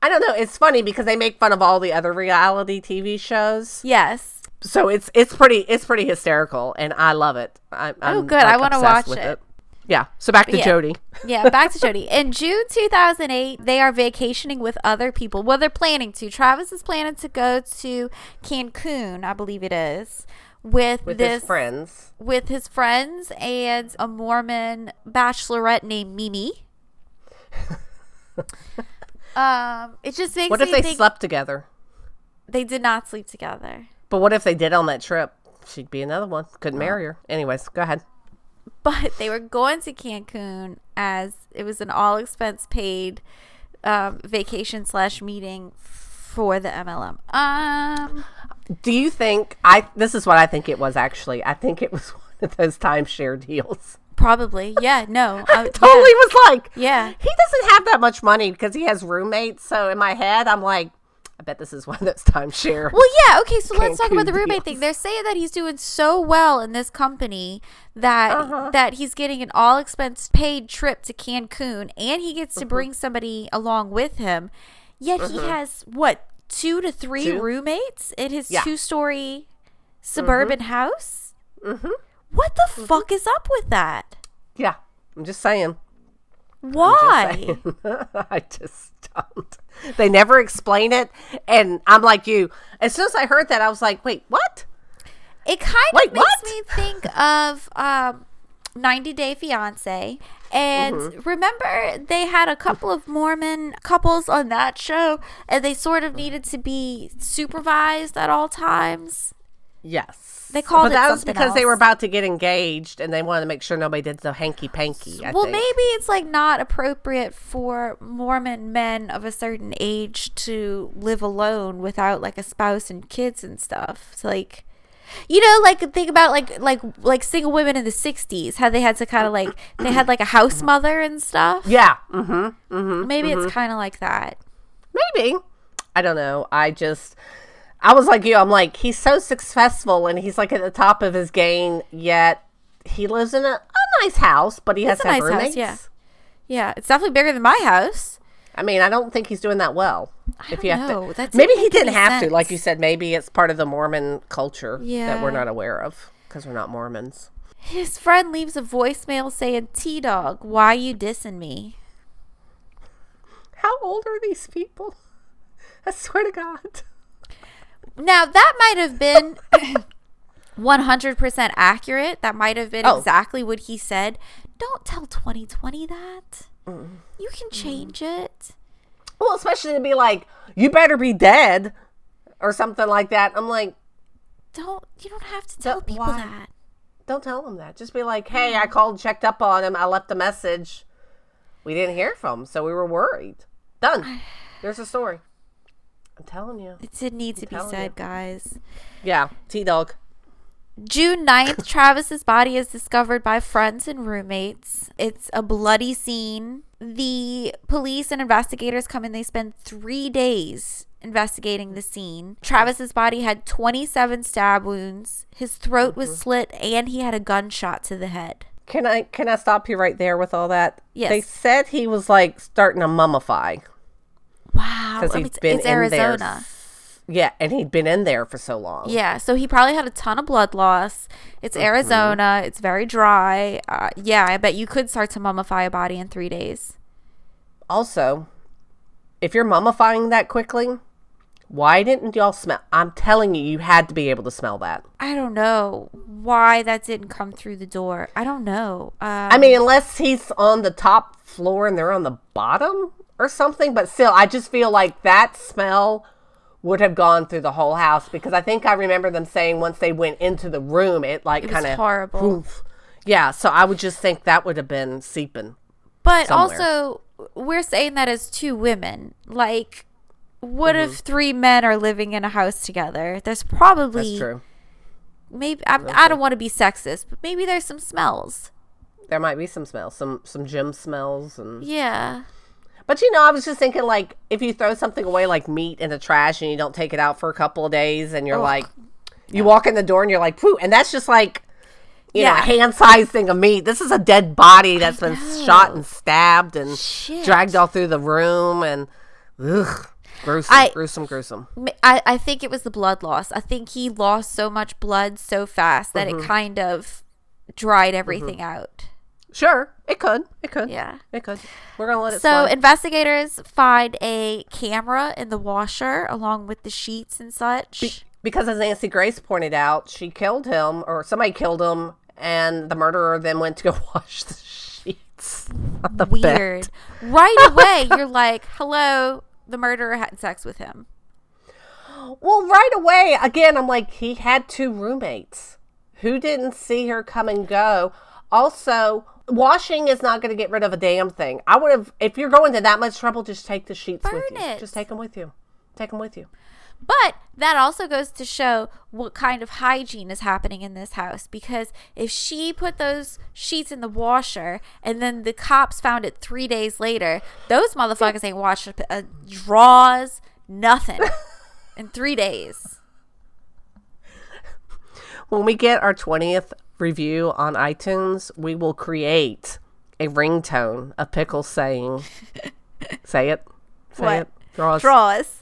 I don't know, it's funny because they make fun of all the other reality TV shows.
Yes.
So it's it's pretty it's pretty hysterical and I love it. I, I'm,
Oh, good. I wanna watch
with
it.
Yeah. So back to
Yeah.
Jodi.
Yeah, back to Jodi. In June 2008, they are vacationing with other people. Well, they're planning to. Travis is planning to go to Cancun, I believe it is, with,
With
this
his friends.
with his friends and a Mormon bachelorette named Mimi. um, it just makes
What if
me
they
think
slept together?
they did not sleep together.
But what if they did on that trip? She'd be another one. Couldn't marry her. Anyways, go ahead.
but they were going to Cancun as it was an all expense paid um, vacation slash meeting for the MLM. Um,
Do you think I this is what I think it was actually. I think it was one of those timeshare deals.
probably, yeah, no, uh,
totally was like,
yeah,
he doesn't have that much money because he has roommates. So in my head, I'm like, I bet this is one of those timeshare.
Well, yeah, okay, so let's talk about the roommate thing. They're saying that he's doing so well in this company that
Uh-huh.
that he's getting an all expense paid trip to Cancun and he gets to
Uh-huh.
bring somebody along with him. Yet he has what, two to three
Two.
roommates in his
Yeah. Mm-hmm.
two story suburban house? What the fuck is up with that?
yeah, I'm just saying.
Why?
I just don't. They never explain it, and I'm like you. As soon as I heard that, I was like, wait, what?
It kind
Wait,
of makes
what?
me think of um, 90 Day Fiance. And
Mm-hmm.
remember, they had a couple of Mormon couples on that show, and they sort of needed to be supervised at all times.
Yes,
They called
but
it
that was because they were about to get engaged, and they wanted to make sure nobody did the hanky panky.
Well,
think.
maybe it's like not appropriate for Mormon men of a certain age to live alone without like a spouse and kids and stuff. It's like, you know, like think about like like like single women in the '60s, how they had to kind of like they had like a house mother and stuff.
Yeah. Mm-hmm. Mm-hmm.
Maybe it's kind of like that.
Maybe. I don't know. I just I was like you, I'm like, he's so successful and he's like at the top of his game, yet he lives in a, a nice house, but he has
It's
to
a
have
nice house, yeah. Yeah, it's definitely bigger than my house.
I mean, I don't think he's doing that well. if
don't
you have
know.
to
That
maybe he didn't have to, like you said, maybe it's part of the Mormon culture that we're not aware of because we're not Mormons.
His friend leaves a voicemail saying, "T Dog, why you dissing me?"
How old are these people? I swear to God.
Now that might have been 100% accurate. That might have been
Oh.
exactly what he said. Don't tell 2020 that. Mm. You can change it.
Well, especially to be like, you better be dead or something like that. I'm like,
Don't you don't have to tell people
why?
that.
Don't tell him that. Just be like, hey, I mm. called, checked up on him. I left a message. We didn't hear from him, so we were worried. Done. There's a story. I'm telling you.
It did need to be said,
you.
guys.
Yeah, T Dog.
June 9th, Travis's body is discovered by friends and roommates. It's a bloody scene. The police and investigators come in. They spend three days investigating the scene. Travis's body had 27 stab wounds. His throat was mm-hmm. slit, and he had a gunshot to the head.
Can I can I stop you right there with all that?
Yes.
They said he was like starting to mummify
Wow.
because he's been
it's
in
Arizona.
there. Yeah, and he'd been in there for so long.
Yeah, so he probably had a ton of blood loss. It's Arizona. It's very dry. Uh, yeah, I bet you could start to mummify a body in three days.
Also, if you're mummifying that quickly, Why didn't y'all smell? I'm telling you, you had to be able to smell that.
I don't know why that didn't come through the door. I don't know. Um,
I mean, unless he's on the top floor and they're on the bottom or something, but still, I just feel like that smell would have gone through the whole house because I think I remember them saying once they went into the room, it like kind of
horrible.
Yeah, so I would just think that would have been seeping.
But
somewhere.
also, we're saying that as two women. Like, what if mm-hmm. three men are living in a house together? There's probably
That's true.
maybe I'm, I don't want to be sexist, but maybe there's some smells.
There might be some smells, some some gym smells, and
Yeah.
But you know, I was just thinking like if you throw something away like meat in the trash and you don't take it out for a couple of days, and you're
Ugh.
like, you walk in the door and you're like, phew, and that's just like. You know, a hand-sized thing of meat. This is a dead body that's been shot and stabbed and
Shit.
dragged all through the room, and ugh, gruesome,
I-
gruesome, gruesome.
I, I think it was the blood loss. I think he lost so much blood so fast that
Mm-hmm.
it kind of dried everything out.
Sure, it could, it could,
Yeah.
it could. We're gonna let it
So
slide.
investigators find a camera in the washer along with the sheets and such.
because as Nancy Grace pointed out, she killed him, or somebody killed him, and the murderer then went to go wash the sheets. the bed.
Weird. Right away, you're like, hello, the murderer had sex with him.
Well, right away, again, I'm like, he had two roommates who didn't see her come and go. Also, washing is not going to get rid of a damn thing. I would have, if you're going to that much trouble, just take the sheets with you.
it.
Just take them with you. Take them with you.
But that also goes to show what kind of hygiene is happening in this house. Because if she put those sheets in the washer and then the cops found it three days later, those motherfuckers ain't washed a, a uh, drawers, nothing in three days.
When we get our 20th review on iTunes, we will create a ringtone of Pickles saying, say it. Say
What?
it. Draws.
Drawers.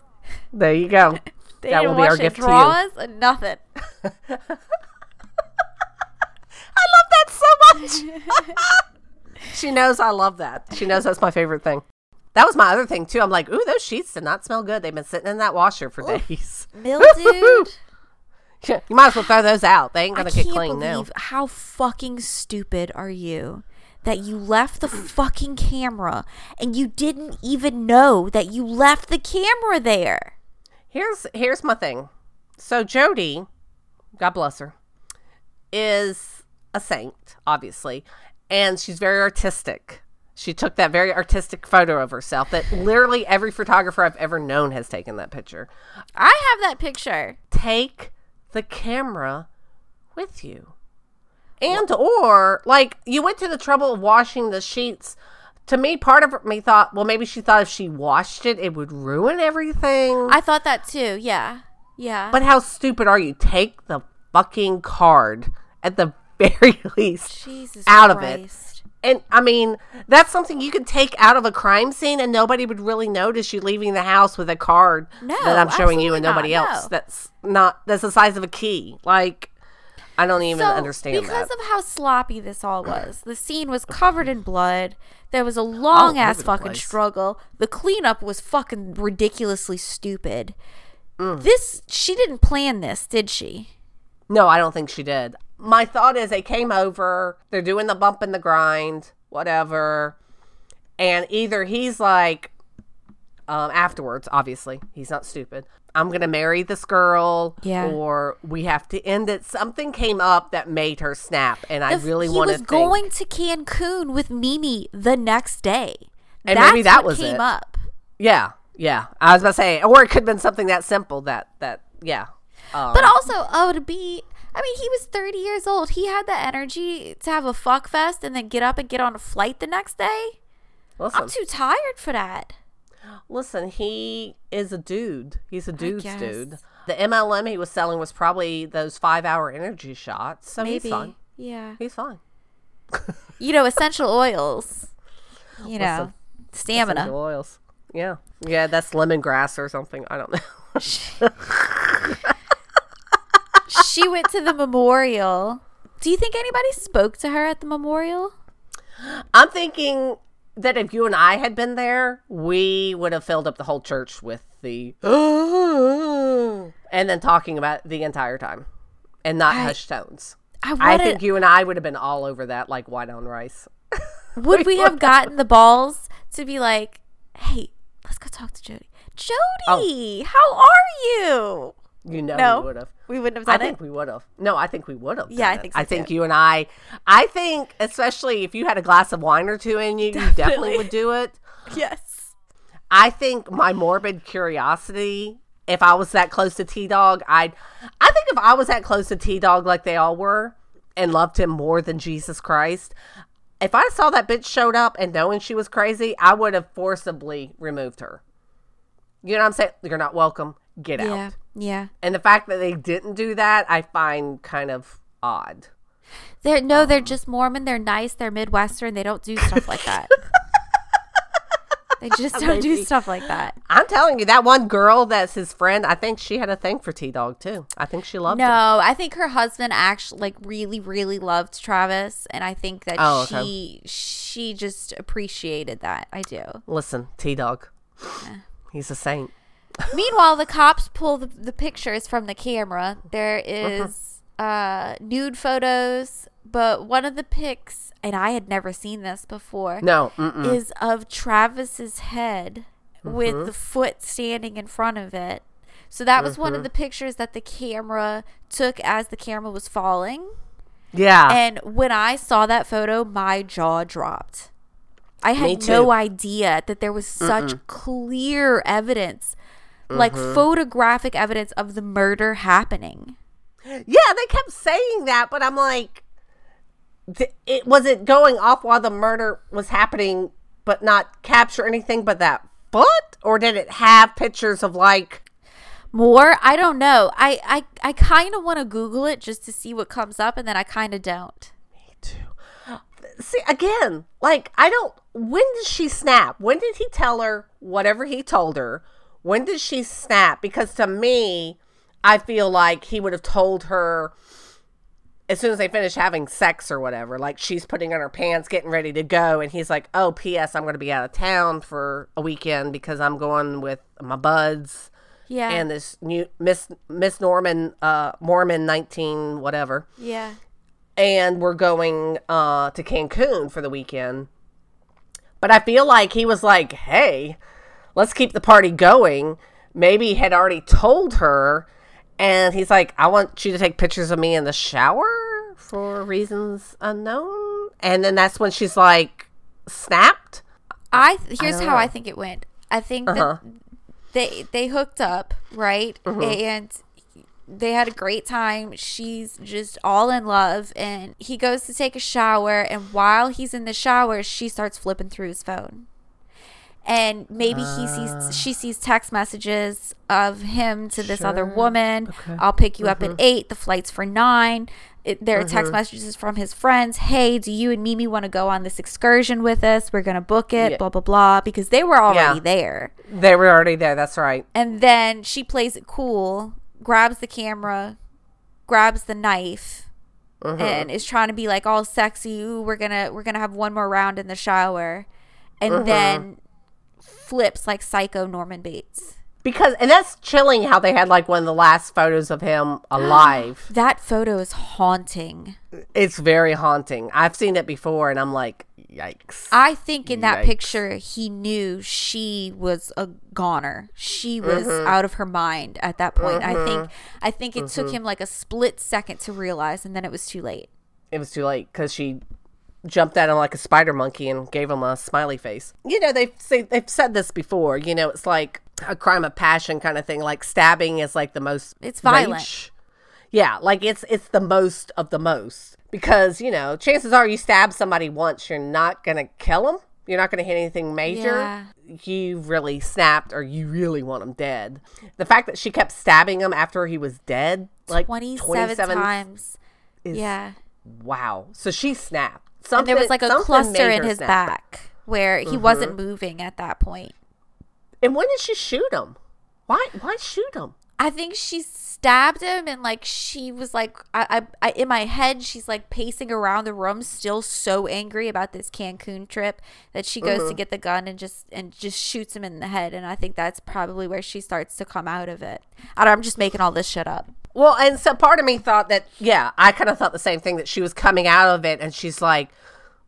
There you go. That will be our gift to you.
nothing.
I love that so much. she knows I love that. She knows that's my favorite thing. That was my other thing too. I'm like, ooh, those sheets did not smell good. They've been sitting in that washer for days.
Mildewed.
You might as well throw those out. They ain't gonna get
can't
clean now.
how fucking stupid are you that you left the fucking camera and you didn't even know that you left the camera there.
Here's here's my thing. So Jodi, God bless her, is a saint, obviously, and she's very artistic. She took that very artistic photo of herself that literally every photographer I've ever known has taken that picture.
I have that picture.
Take the camera with you. And or like you went to the trouble of washing the sheets. To me, part of me thought, well, maybe she thought if she washed it, it would ruin everything.
I thought that too. Yeah. Yeah.
But how stupid are you? Take the fucking card at the very least
Jesus
out of it. And I mean, that's something you could take out of a crime scene and nobody would really notice you leaving the house with a card
No,
that I'm showing you and nobody
not,
else.
no.
That's not that's the size of a key. Like I don't even
So,
understand
because
that.
of how sloppy this all was. The scene was covered in blood. There was a long ass fucking
place.
struggle. The cleanup was fucking ridiculously stupid.
Mm.
This she didn't plan this, did she?
No, I don't think she did. My thought is they came over, they're doing the bump and the grind, whatever. And either he's like, um, afterwards, obviously, he's not stupid. I'm going to marry this girl,
Yeah.
or we have to end it. Something came up that made her snap, and I really
he
to
was
think.
going to Cancun with Mimi the next day.
And
That's
maybe that was
came
it.
up.
yeah, yeah. I was about to say, or it could have been something that simple that, that yeah. Um,
But also, oh, to be. I mean, he was 30 years old. He had the energy to have a fuck fest and then get up and get on a flight the next day.
listen,
I'm too tired for that.
Listen, he is a dude. He's a dude's dude. The MLM he was selling was probably those five hour energy shots. So
Maybe.
he's fine.
Yeah.
He's fine.
You know, essential oils. You know,
Listen,
stamina.
Essential oils. Yeah. Yeah, that's lemongrass or something. I don't know.
she went to the memorial. Do you think anybody spoke to her at the memorial?
I'm thinking that if you and I had been there, we would have filled up the whole church with the and then talking about the entire time and not
I-
hushed tones.
I,
I think you and I would have been all over that like white on rice.
would we have gotten the balls to be like, "Hey, let's go talk to Jodi." Oh. Jodi, how are you?
You know
No.
we would have.
We wouldn't have done it.
I think we would have. No, I think we would have.
Yeah, I think so,
I think
too.
you and I. I think, especially if you had a glass of wine or two in you, you definitely
Definitely.
would do it.
Yes.
I think my morbid curiosity, if I was that close to T Dog, I'd. I think if I was that close to T Dog, like they all were, and loved him more than Jesus Christ, if I saw that bitch showed up and knowing she was crazy, I would have forcibly removed her. You know what I'm saying? You're not welcome. Get out.
Yeah. Yeah.
And the fact that they didn't do that, I find kind of odd.
They're no, they're um, just Mormon. They're nice. They're Midwestern. They don't do stuff like that. they just don't do stuff like that.
I'm telling you, that one girl that's his friend, I think she had a thing for T Dog too. I think she loved him.
No, I think her husband actually like really, really loved Travis, and I think that
Oh, okay.
she she just appreciated that. I do.
Listen, T Dog, he's a saint.
Meanwhile, the cops pull the, the pictures from the camera. There is
Uh-huh.
is uh, nude photos, but one of the pics, and I had never seen this before,
No, mm-mm.
is of Travis's head with
Mm-hmm.
the foot standing in front of it. So that was
Mm-hmm.
one of the pictures that the camera took as the camera was falling.
yeah,
And when I saw that photo, my jaw dropped. I had no idea that there was such clear evidence, like
Mm-hmm.
photographic evidence of the murder happening.
yeah. They kept saying that, but I'm like, it was it going off while the murder was happening, but not capture anything but that foot, or did it have pictures of like?
More, I don't know. I I, I kind of want to Google it just to see what comes up, and then I kind of don't.
Me too. See again, like I don't. When did she snap? When did he tell her whatever he told her? When did she snap? Because to me, I feel like he would have told her as soon as they finish having sex or whatever. Like she's putting on her pants, getting ready to go, and he's like, "Oh, P.S. I'm going to be out of town for a weekend because I'm going with my buds."
Yeah,
And this new Miss Miss Norman, uh, Mormon nineteen whatever
yeah,
and we're going uh, to Cancun for the weekend. But I feel like he was like, "Hey, let's keep the party going." Maybe had already told her, and he's like, "I want you to take pictures of me in the shower for reasons unknown." And then that's when she's like, snapped.
I here's
don't
how I think it went. I think
Uh-huh.
that they they hooked up, right? And they had a great time. She's just all in love and he goes to take a shower and while he's in the shower, she starts flipping through his phone. And maybe he sees she sees text messages of him to this other woman.
Okay.
I'll pick you up at 8, the flight's for 9. It, there are text messages from his friends. Hey, do you and Mimi want to go on this excursion with us? We're going to book it,
Yeah.
blah, blah, blah, because they were already
Yeah.
there.
They were already there. That's right.
And then she plays it cool, grabs the camera, grabs the knife,
Mm-hmm.
and is trying to be like all sexy. Ooh, we're gonna we're gonna have one more round in the shower, and
Mm-hmm.
then flips like psycho Norman Bates.
Because, and that's chilling how they had like one of the last photos of him alive.
That photo is haunting.
it's very haunting. I've seen it before, and I'm like, yikes.
I think in that
Yikes.
picture he knew she was a goner. She was
Mm-hmm.
out of her mind at that point. I think I think it took him like a split second to realize and then it was too late.
it was too late because she jumped at him like a spider monkey and gave him a smiley face. You know, they've say, they've said this before. You know, it's like a crime of passion kind of thing. Like stabbing is like the most.
It's violent.
rage. Yeah, like it's it's the most of the most because you know chances are you stab somebody once, you're not gonna kill them. You're not gonna hit anything major.
Yeah.
You really snapped, or you really want him dead. The fact that she kept stabbing him after he was dead, like
27,
27
times.
is-
yeah.
Wow. So she snapped.
And there was like a cluster in his
snap.
back where he
Mm-hmm.
wasn't moving at that point.
And when did she shoot him? Why? Why shoot him?
I think she stabbed him and like she was like I, I, I in my head she's like pacing around the room still so angry about this Cancun trip that she goes to get the gun and just and just shoots him in the head and I think that's probably where she starts to come out of it. I don't, I'm just making all this shit up.
Well, and so part of me thought that, yeah, I kind of thought the same thing that she was coming out of it and she's like,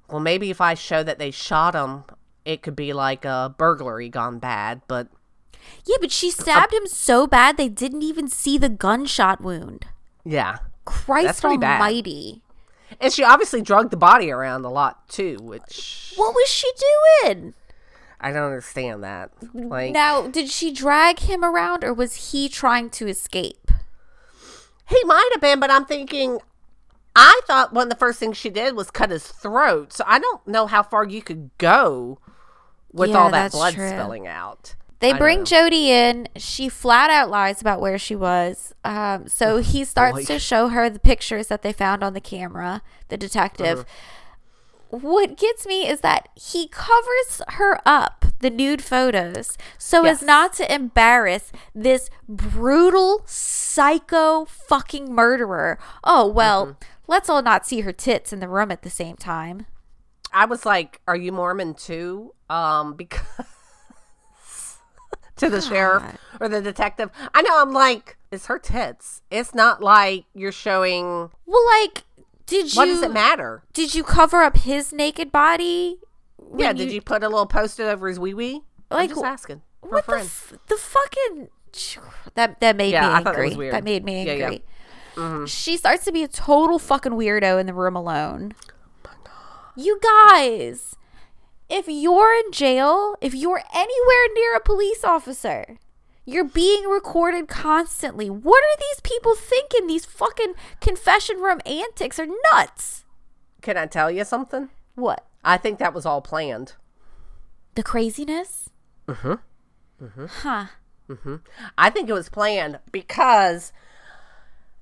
well, maybe if I show that they shot him, it could be like a burglary gone bad. But
Yeah, but she stabbed him so bad they didn't even see the gunshot wound.
yeah.
Christ
pretty bad.
almighty.
And she obviously drugged the body around a lot too, which
What was she doing?
I don't understand that. Like,
Now, did she drag him around or was he trying to escape?
He might have been, but I'm thinking, I thought one of the first things she did was cut his throat. So I don't know how far you could go with
Yeah,
all that blood
true.
spilling out.
They
I
bring
know.
Jodi in. She flat out lies about where she was. Um, so he starts
boy.
to show her the pictures that they found on the camera, the detective.
Uh-huh.
What gets me is that he covers her up, the nude photos, so as not to embarrass this brutal, psycho fucking murderer. Oh, well,
Mm-hmm.
let's all not see her tits in the room at the same time.
I was like, "Are you Mormon too?" Um, because to the sheriff or the detective. I know. I'm like, it's her tits. It's not like you're showing.
Well, like, did you.
What does it matter?
Did you cover up his naked body?
yeah. Did you put a little post-it over his wee wee?
Like,
I'm just asking.
What the f- the fucking that that made
Yeah,
me angry.
was weird.
That made me
Yeah, yeah.
angry. Mm-hmm. She starts to be a total fucking weirdo in the room alone.
Oh
You guys, if you're in jail, if you're anywhere near a police officer, you're being recorded constantly. What are these people thinking? These fucking confession room antics are nuts.
Can I tell you something?
What?
I think that was all planned.
The craziness?
Mm-hmm.
Huh.
I think it was planned because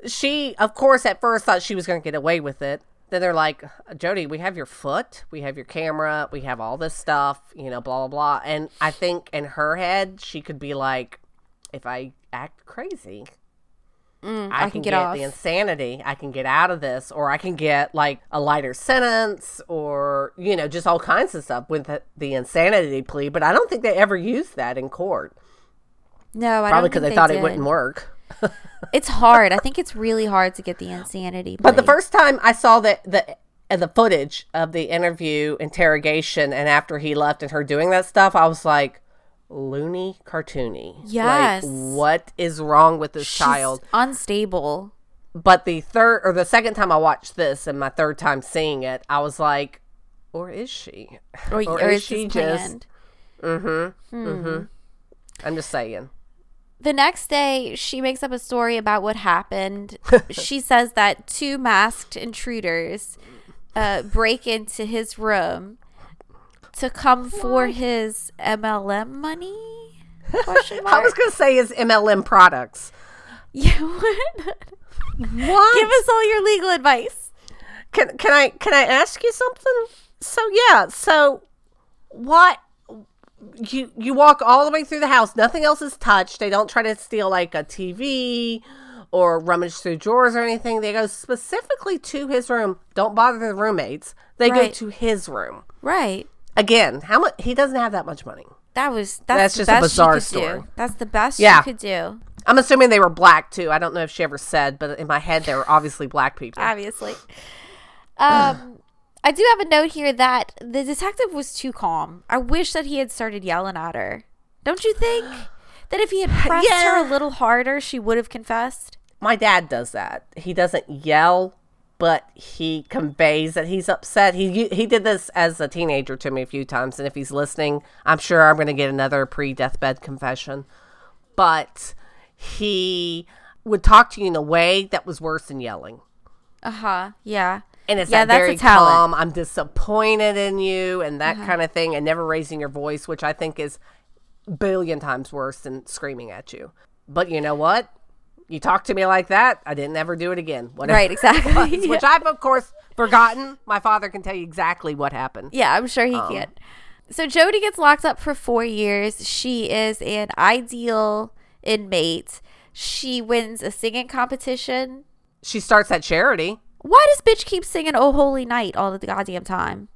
she, of course, at first thought she was going to get away with it. Then they're like, Jodi, we have your foot, we have your camera, we have all this stuff, you know, blah, blah, blah. And I think in her head, she could be like, if I act crazy,
Mm,
I, can, get,
off.
the insanity. I can get out of this, or I can get like a lighter sentence, or you know, just all kinds of stuff with the, the insanity plea. But I don't think they ever used that in court.
no, I
Probably because they thought
did.
it wouldn't work.
It's hard. I think it's really hard to get the insanity.
But the first time I saw the the uh, the footage of the interview interrogation, and after he left and her doing that stuff, I was like, loony cartoony. Like,
Yes.
what is wrong with this
She's
child?
unstable.
But the third or the second time I watched this, and my third time seeing it, I was like, or is she?
Or,
Or
or
is
is
she just-
planned? Mm-hmm. Hmm. Mm-hmm.
I'm just saying.
The next day, she makes up a story about what happened. she says that two masked intruders uh, break into his room to come for his MLM money.
I was gonna say his MLM products.
yeah, what?
What?
Give us all your legal advice.
Can can I can I ask you something? So yeah, so what you you walk all the way through the house, nothing else is touched. They don't try to steal like a TV or rummage through drawers or anything. They go specifically to his room. Don't bother the roommates. They go to his room.
Right.
Again, how much he doesn't have that much money.
That was that's,
That's just a bizarre story.
Do. That's the best
Yeah.
she could do.
I'm assuming they were black too. I don't know if she ever said, but in my head they were obviously black people.
obviously. Um, I do have a note here that the detective was too calm. I wish that he had started yelling at her. Don't you think that if he had pressed her a little harder, she would have confessed?
my dad does that. He doesn't yell, but he conveys that he's upset. He he did this as a teenager to me a few times, and if he's listening, I'm sure I'm going to get another pre-deathbed confession. But he would talk to you in a way that was worse than yelling.
Uh huh. Yeah.
And it's
Yeah,
that very.
Uh-huh.
calm, I'm disappointed in you, and that kind of thing, and never raising your voice, which I think is billion times worse than screaming at you. But you know what? You talk to me like that, I didn't ever do it again. Whatever
Right, exactly.
was, Which I've of course forgotten. My father can tell you exactly what happened.
Yeah, I'm sure he
Um,
can. So Jodi gets locked up for four years. She is an ideal inmate. She wins a singing competition.
She starts at charity.
Why does bitch keep singing "Oh Holy Night" all the goddamn time?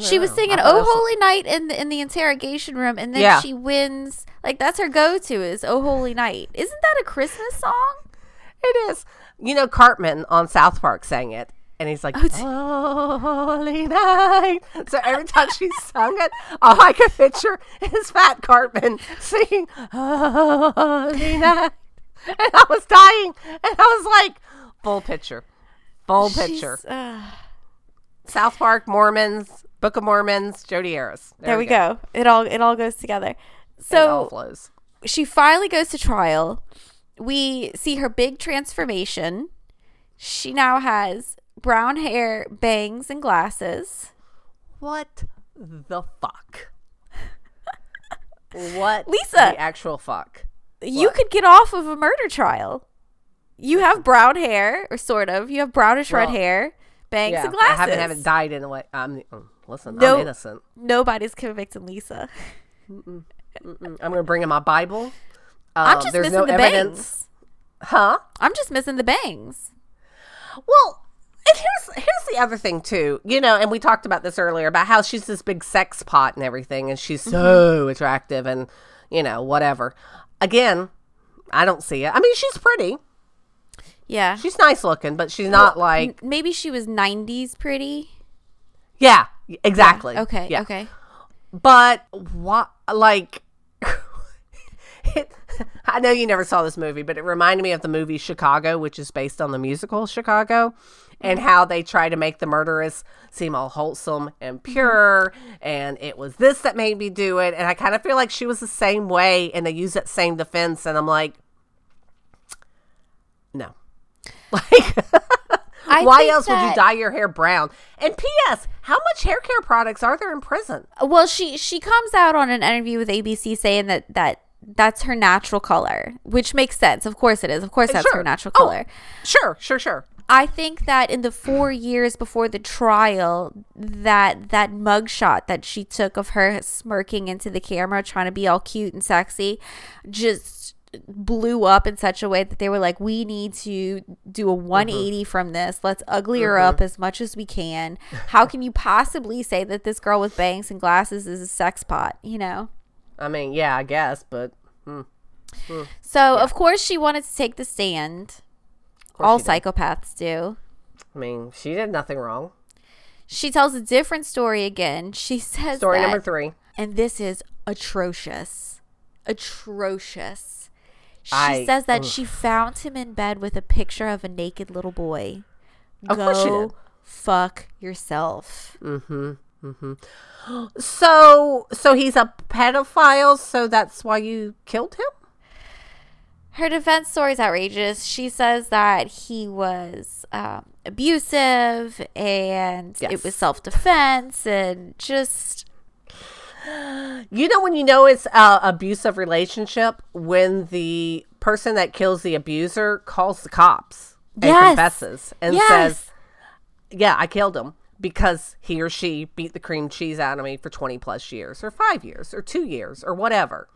She was singing "Oh
was-
Holy Night" in the in the interrogation room, and then
Yeah.
she wins. Like that's her go-to is "Oh Holy Night." Isn't that a Christmas song?
It is. You know, Cartman on South Park sang it. And he's like,
Oh, d-
Holy night. So every time she sung it, all I could picture is Fat Cartman singing, oh, Holy night. And I was dying. And I was like, full picture. Full picture.
Uh,
South Park, Mormons, Book of Mormons, Jodi Arias.
there, we go. It all it all goes together. So
flows.
she finally goes to trial. We see her big transformation. She now has brown hair, bangs, and glasses.
What the fuck? what
Lisa.
the actual fuck?
You
What?
could get off of a murder trial. You have brown hair, or sort of. You have brownish red hair, bangs,
Yeah,
and glasses.
I haven't, haven't died in a way. I'm mm, listen.
No.
I'm innocent.
Nobody's convicting Lisa.
Mm, I'm gonna bring in my Bible.
I'm
Um,
just
there's
missing
no
the
evidence,
bangs.
huh?
I'm just missing the bangs.
Well, and here's here's the other thing too. You know, and we talked about this earlier about how she's this big sex pot and everything, and she's so attractive and you know whatever. Again, I don't see it. I mean, she's pretty.
Yeah.
She's nice looking, but she's not like
maybe she was 90s pretty.
yeah, exactly.
Okay.
Yeah.
Okay.
But what, like, it, I know you never saw this movie, but it reminded me of the movie Chicago, which is based on the musical Chicago, and mm-hmm. how they try to make the murderess seem all wholesome and pure. Mm-hmm. And it was this that made me do it. And I kind of feel like she was the same way, and they use that same defense. And I'm like, no. Like,
I
why else would you dye your hair brown? And P.S., how much hair care products are there in prison?
Well, she she comes out on an interview with ABC saying that that that's her natural color, which makes sense. Of course it is. Of course uh, that's her
Sure.
natural
Oh.
color.
Sure, sure, sure.
I think that in the four years before the trial, that that mugshot that she took of her smirking into the camera, trying to be all cute and sexy, just blew up in such a way that they were like, "We need to do a mm-hmm. 180 from this. Let's ugly her mm-hmm. up as much as we can." How can you possibly say that this girl with bangs and glasses is a sex pot? You know.
I mean, yeah, I guess, but hmm. Hmm.
So of course she wanted to take the stand. All psychopaths do.
I mean, she did nothing wrong.
She tells a different story again. She says
Story
that-
number three.
and this is atrocious. Atrocious. She
I-
says that
ugh.
she found him in bed with a picture of a naked little boy.
Of
Go
course she did.
fuck yourself.
So, so he's a pedophile. So that's why you killed him.
Her defense story is outrageous. She says that he was um, abusive and it was self defense and just
You know when you know it's a abusive relationship when the person that kills the abuser calls the cops and
Yes.
confesses and
Yes.
says, "Yeah, I killed him." Because he or she beat the cream cheese out of me for 20 plus years, or five years, or two years, or whatever.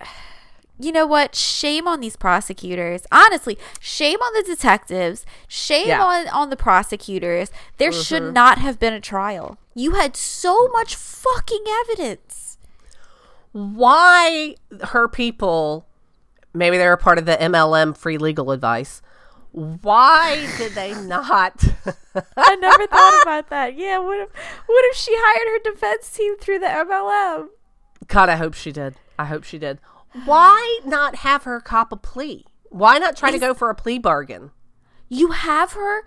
you know what? Shame on these prosecutors. Honestly, shame on the detectives. Shame
Yeah.
on on the prosecutors. There
Mm-hmm.
should not have been a trial. You had so much fucking evidence.
Why her people maybe they're a part of the MLM free legal advice why did they not
I never thought about that. Yeah, what if what if she hired her defense team through the MLM?
god i hope she did i hope she did why not have her cop a plea why not try to go for a plea bargain
You have her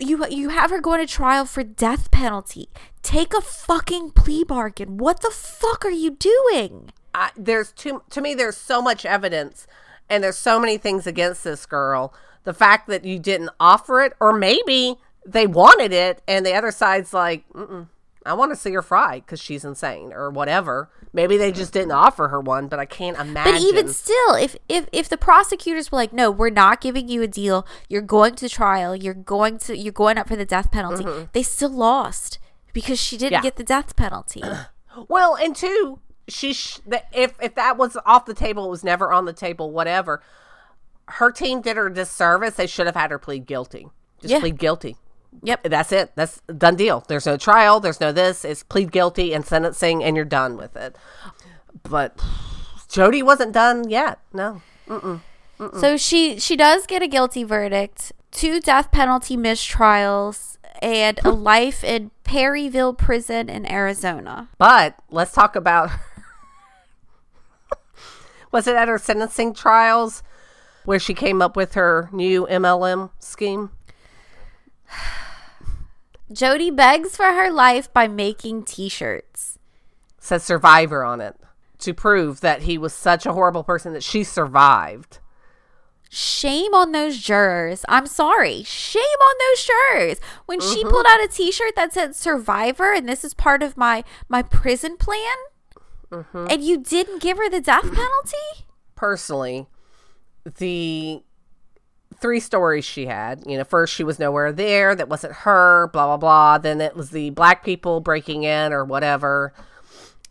you you have her going to trial for death penalty. Take a fucking plea bargain. What the fuck are you doing?
There's too to me there's so much evidence and there's so many things against this girl the fact that you didn't offer it or maybe they wanted it and the other side's like Mm-mm, i want to see her fry because she's insane or whatever maybe they just didn't offer her one but i can't imagine
But even still, if if if the prosecutors were like, "No, we're not giving you a deal. You're going to trial. You're going to you're going up for the death penalty." They still lost because she didn't
Mm-hmm. Yeah.
get the death penalty.
well and two she sh- the- if if that was off the table it was never on the table whatever her team did her a disservice. They should have had her plead guilty. Just
Yeah.
plead guilty.
Yep.
That's it. That's done deal. There's no trial. There's no this. It's plead guilty and sentencing, and you're done with it. But Jodi wasn't done yet. No.
So she she does get a guilty verdict, two death penalty mistrials, and a life in Perryville prison in Arizona.
But let's talk about. was it at her sentencing trials where she came up with her new MLM scheme?
Jodi begs for her life by making t-shirts.
Says survivor on it to prove that he was such a horrible person that she survived.
Shame on those jurors. I'm sorry. Shame on those jurors. When she pulled mm-hmm. out a t-shirt that said survivor and this is part of my my prison plan mm-hmm. and you didn't give her the death penalty?
personally, the three stories she had, you know, first she was nowhere there, that wasn't her, blah, blah, blah. Then it was the black people breaking in or whatever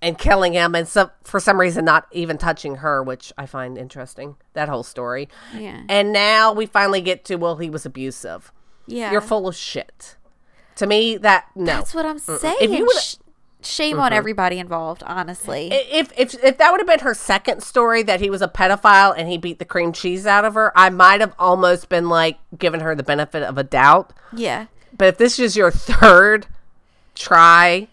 and killing him, and so, for some reason not even touching her, which I find interesting, that whole story.
Yeah.
And now we finally get to, well, he was abusive.
Yeah.
You're full of shit. To me, that, no.
That's what I'm saying.
If you would've-
Sh- shame on mm-hmm. everybody involved, honestly.
if if if that would have been her second story that he was a pedophile and he beat the cream cheese out of her, I might have almost been like giving her the benefit of a doubt.
yeah.
But if this is your third try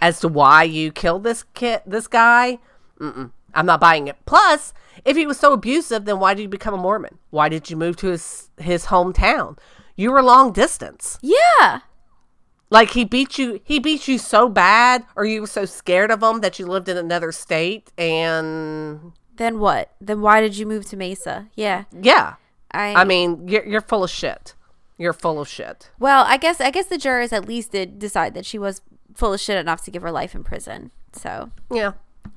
as to why you killed this kid, this guy, I'm not buying it. Plus, if he was so abusive, then why did you become a Mormon? Why did you move to his his hometown? You were long distance.
Yeah.
Like he beat you he beat you so bad or you were so scared of him that you lived in another state and
Then what? Then why did you move to Mesa? Yeah.
yeah.
I
I mean, you're you're full of shit. You're full of shit.
Well, I guess I guess the jurors at least did decide that she was full of shit enough to give her life in prison. So
Yeah.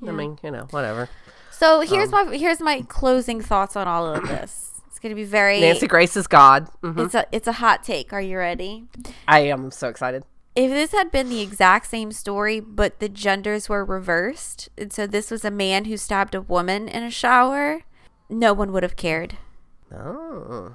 I mean, you know, whatever.
So here's um, my here's my closing thoughts on all of this. It's gonna be very
Nancy Grace is God. hmm
it's a it's a hot take. Are you ready?
I am so excited.
If this had been the exact same story, but the genders were reversed, and so this was a man who stabbed a woman in a shower, no one would have cared.
Oh.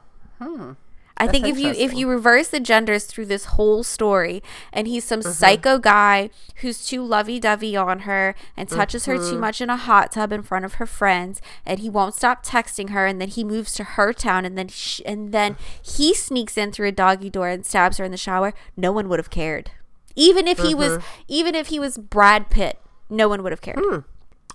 I think if you if you reverse the genders through this whole story, and he's some mm-hmm. psycho guy who's too lovey dovey on her and touches her too mm-hmm. much in a hot tub in front of her friends, and he won't stop texting her, and then he moves to her town, and then sh- and then he sneaks in through a doggy door and stabs her in the shower. No one would have cared, even if he was mm-hmm. even if he was Brad Pitt. No one would have cared. Hmm.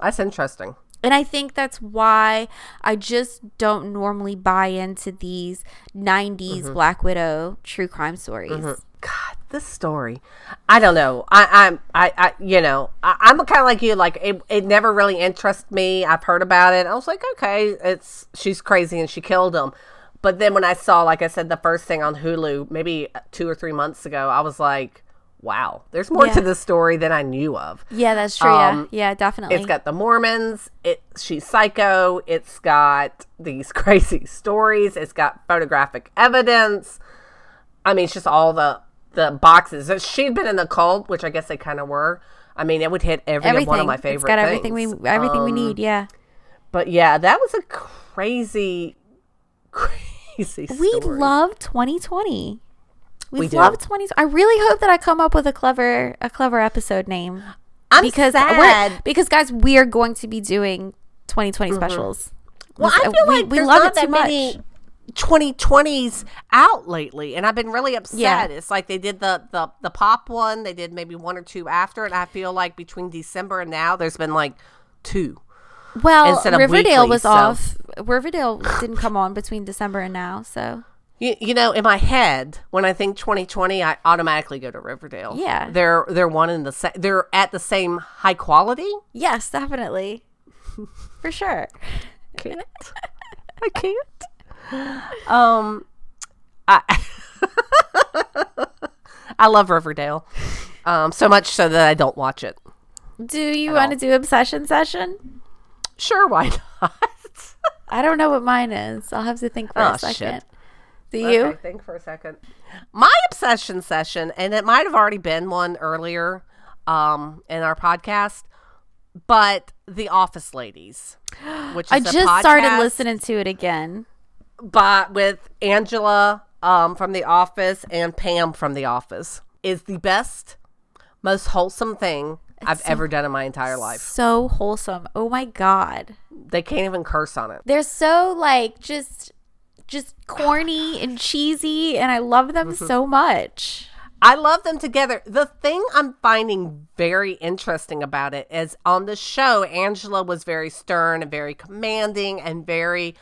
That's interesting.
And I think that's why I just don't normally buy into these 90s
Mm-hmm.
Black Widow true crime stories.
God, this story. I don't know. I, I'm, I, I, you know, I, I'm kind of like you. Like it, it never really interests me. I've heard about it. I was like, okay, it's she's crazy and she killed him. But then when I saw, like I said, the first thing on Hulu, maybe two or three months ago, I was like, wow, there's more
Yeah.
to this story than I knew of.
Yeah, that's true.
Um,
yeah, yeah, definitely.
It's got the Mormons. It she's psycho. It's got these crazy stories. It's got photographic evidence. I mean, it's just all the the boxes. She'd been in the cult, which I guess they kind of were. I mean, it would hit every
everything.
one of my favorite.
it's got everything
things.
we everything we
Um,
need. Yeah,
But yeah, that was a crazy, crazy.
we
story.
love 2020. We,
We
love 20. I really hope that I come up with a clever a clever episode name
I'm
because
sad.
because guys, we are going to be doing 2020 specials.
Mm-hmm. Well, I feel
we-
like
we
there's
love
not
it
that
too
many
much.
2020s out lately, and I've been really upset.
Yeah.
It's like they did the, the the pop one, they did maybe one or two after, and I feel like between December and now, there's been like two.
Well,
instead of
Riverdale
weekly,
was
so-
off. Riverdale didn't come on between December and now, so
You, you know, in my head, when I think 2020, I automatically go to Riverdale.
Yeah.
they're they're one in the same. They're at the same high quality.
yes, definitely, for sure.
Can't. I can't. Um, I I love Riverdale. Um, so much so that I don't watch it.
Do you want to do obsession session?
Sure, why not?
I don't know what mine is. I'll have to think for
Oh,
a second.
shit.
Do you?
Okay, think for a second. My obsession session, and it might have already been one earlier um, in our podcast, but The Office Ladies, which is
I just started listening to it again.
but with Angela um, from The Office and Pam from The Office is the best, most wholesome thing I've
so-
ever done in my entire life.
So wholesome. Oh my god.
They can't even curse on it.
They're so like just just corny and cheesy and I love them
Mm-hmm.
so much.
I love them together. The thing I'm finding very interesting about it is on the show, Angela was very stern and very commanding and very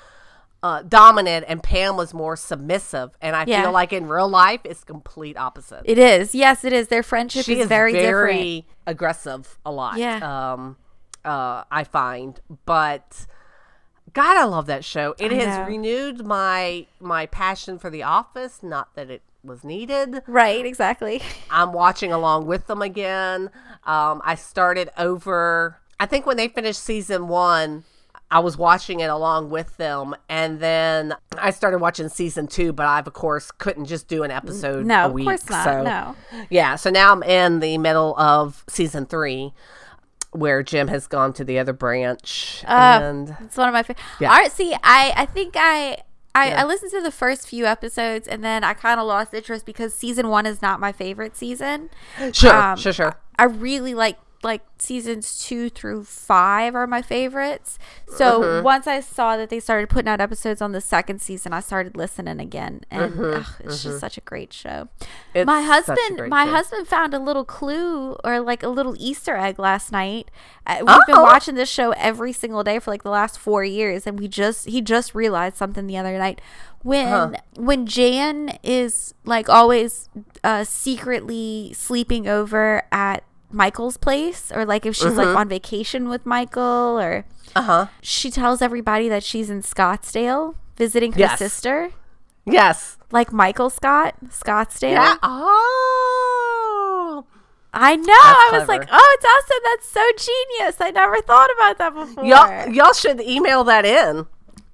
uh, dominant, and Pam was more submissive. And I
Yeah.
feel like in real life, it's complete opposite.
It is. Yes, it is. Their friendship
she
is, very, different.
very aggressive a lot.
Yeah.
Um, uh, I find, but God, I love that show. It
I
has
know.
renewed my my passion for The Office. Not that it was needed.
Right, exactly.
I'm watching along with them again. Um, I started over. I think when they finished season one, I was watching it along with them, and then I started watching season two. But I've of course couldn't just do an episode
No,
a
of
week.
course not.
So
No.
yeah, so now I'm in the middle of season three, where Jim has gone to the other branch,
Uh,
and
It's one of my favorite.
Yeah.
All right, see, I I think I I,
Yeah.
I listened to the first few episodes and then I kind of lost interest because season one is not my favorite season.
sure,
um,
sure, sure.
I really like like seasons two through five are my favorites. So
Mm-hmm.
once I saw that they started putting out episodes on the second season, I started listening again, and ugh, it's just such a great show.
Mm-hmm, It's
my husband, my
show.
husband found a little clue or like a little Easter egg last night. Uh, we've been
Oh.
watching this show every single day for like the last four years, and we just he just realized something the other night when
Huh.
when Jan is like always uh, secretly sleeping over at Michael's place, or like if she's
Mm-hmm.
like on vacation with Michael, or
Uh huh.
she tells everybody that she's in Scottsdale visiting her
Yes.
sister,
Yes.
like Michael Scott, Scottsdale.
Yeah. Oh.
I know. I was
clever.
like, oh, it's awesome. That's so genius. I never thought about that before.
Y'all, y'all should email that in.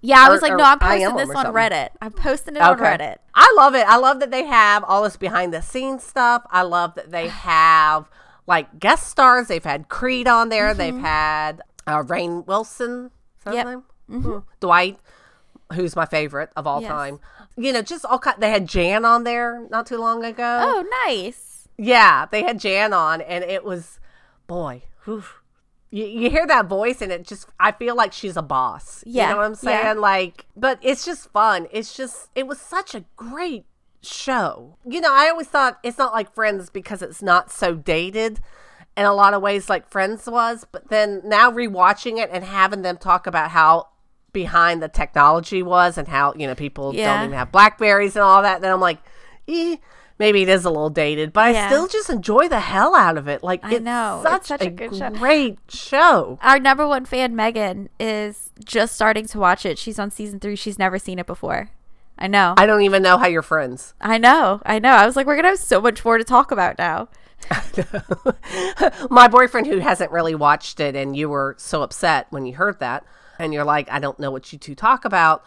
yeah, I was like, no, I'm posting this on
something.
Reddit. I'm posting it on Reddit.
I love it. I love that they have all this behind the scenes stuff. I love that they have like guest stars. They've had Creed on there. They've had uh, Rainn Wilson. Is that his
Yep.
name? Mm. Dwight, who's my favorite of all
Yes.
time. You know, just all kind. They had Jan on there not too long ago.
Oh, nice.
Yeah, they had Jan on, and it was, boy, whew. You, you hear that voice, and it just, I feel like she's a boss.
Yeah,
You know what I'm saying?
yeah.
Like, but it's just fun. It's just, it was such a great show. You know, I always thought it's not like Friends because it's not so dated in a lot of ways like Friends was, but then now rewatching it and having them talk about how behind the technology was and how, you know, people
Yeah.
don't even have Blackberries and all that, then I'm like, eh, maybe it is a little dated, but I still just enjoy the hell out of it. Like,
I
it's
know.
Such,
It's such
a,
a good show.
great show.
Our number one fan, Megan, is just starting to watch it. She's on season three. She's never seen it before. I know.
I don't even know how you're friends.
I know. I know. I was like, we're going to have so much more to talk about now.
My boyfriend, who hasn't really watched it, and you were so upset when you heard that, and you're like, I don't know what you two talk about.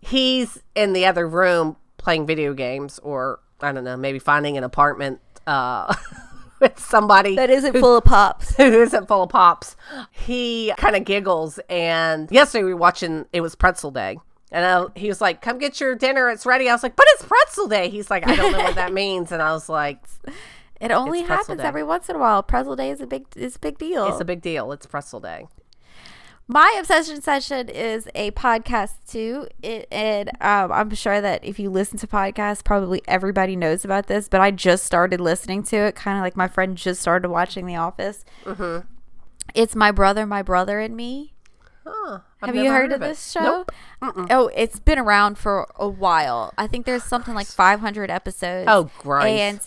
He's in the other room playing video games, or I don't know, maybe finding an apartment uh, with somebody
That isn't full of pops.
who isn't full of pops. He kind of giggles, and yesterday we were watching. It was Pretzel Day. And I, he was like, "Come get your dinner; it's ready." I was like, "But it's Pretzel Day." He's like, "I don't know what that means," and I was like,
It only happens
day.
every once in a while. Pretzel day is a big is a big deal.
"It's a big deal. It's Pretzel Day."
My obsession session is a podcast too. It, and um, I'm sure that if you listen to podcasts, probably everybody knows about this. But I just started listening to it, kind of like my friend just started watching The Office.
Mm-hmm.
It's my brother, my brother, and me.
Huh, I've
Have you
never
heard, of
it.
this show?
Nope. Mm-mm.
Oh, it's been around for a while. I think there's something like 500 episodes.
Oh, Christ.
And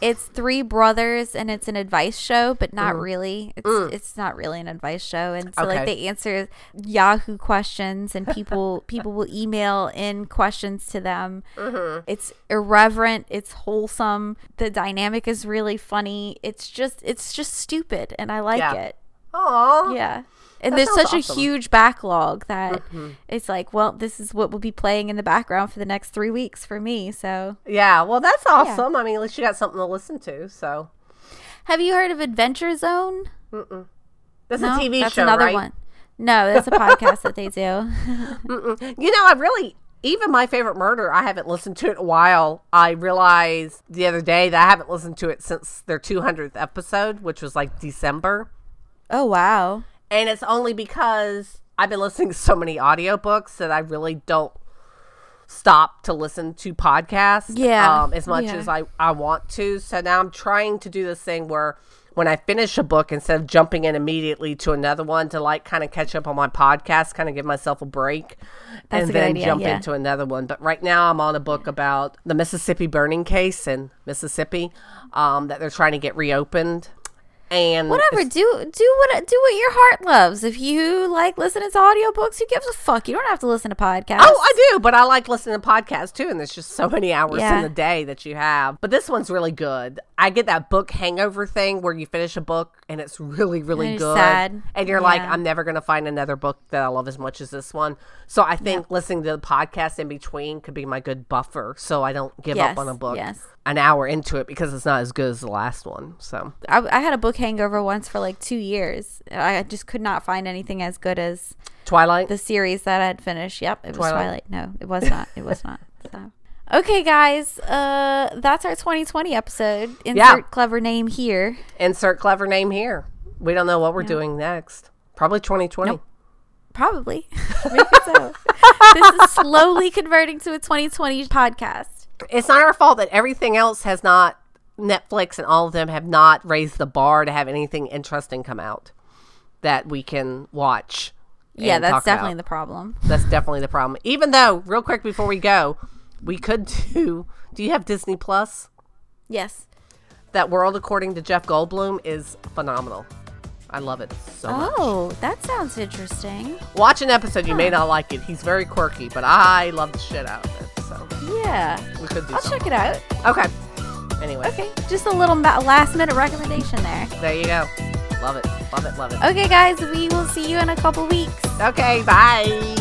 it's three brothers, and it's an advice show, but not
Mm.
really. It's it's not really an advice show, and so like they answer Yahoo questions, and people people will email in questions to them.
Mm-hmm.
It's irreverent. It's wholesome. The dynamic is really funny. It's just it's just stupid, and I like
Yeah.
it.
Oh.
Yeah. And
That
there's such
awesome. Mm-hmm.
a huge backlog that it's like, well, this is what will be playing in the background for the next three weeks for me. So,
Yeah. Well, that's awesome. I mean, at least you got something to listen to. So
have you heard of Adventure Zone?
that's
No,
a TV
that's
show,
another
right?
one. No, that's a podcast that they do.
You know, I really even my favorite murder, I haven't listened to it in a while. I realized the other day that I haven't listened to it since their 200th episode, which was like December.
Oh wow.
And it's only because I've been listening to so many audiobooks that I really don't stop to listen to podcasts
Yeah.
um, as much
Yeah.
as I, I want to. So now I'm trying to do this thing where when I finish a book, instead of jumping in immediately to another one to like kind of catch up on my podcast, kind of give myself a break
That's
and
a
then
idea,
jump
yeah.
into another one. But right now I'm on a book about the Mississippi burning case in Mississippi um, that they're trying to get reopened. And
Whatever. Do do what do what your heart loves. If you like listening to audiobooks, who gives a fuck? You don't have to listen to podcasts.
Oh, I do, but I like listening to podcasts too, and there's just so many hours
Yeah.
in the day that you have. But this one's really good. I get that book hangover thing where you finish a book and it's really, really
And
good,
sad.
and you're like, I'm never gonna find another book that I love as much as this one. So I think listening to the podcast in between could be my good buffer, so I don't give
Yes,
up on a book
yes.
an hour into it because it's not as good as the last one. So
I, I had a book hangover once for like two years. I just could not find anything as good as
Twilight.
the series that I had finished. Yep, it was
Twilight.
Twilight. No, it was not. It was not. So. Okay, guys, uh, that's our 2020 episode. Insert
Yeah.
clever name here.
Insert clever name here. We don't know what we're doing next. Probably 2020.
Nope. Probably. Maybe so. this is slowly converting to a 2020 podcast.
it's not our fault that everything else has not Netflix and all of them have not raised the bar to have anything interesting come out that we can watch.
Yeah, that's definitely
about.
the problem.
that's definitely the problem. Even though, real quick before we go, we could do. Do you have Disney Plus?
Yes.
That World According to Jeff Goldblum is phenomenal. I love it so much.
Oh, that sounds interesting.
Watch an episode. You may not like it. He's very quirky, but I love the shit out of it. So
Yeah.
we could do.
I'll
something.
check it out.
Okay. Anyway,
Okay. Just a little last minute recommendation there.
there you go. Love it. Love it. Love it.
Okay, guys, we will see you in a couple weeks.
Okay, bye.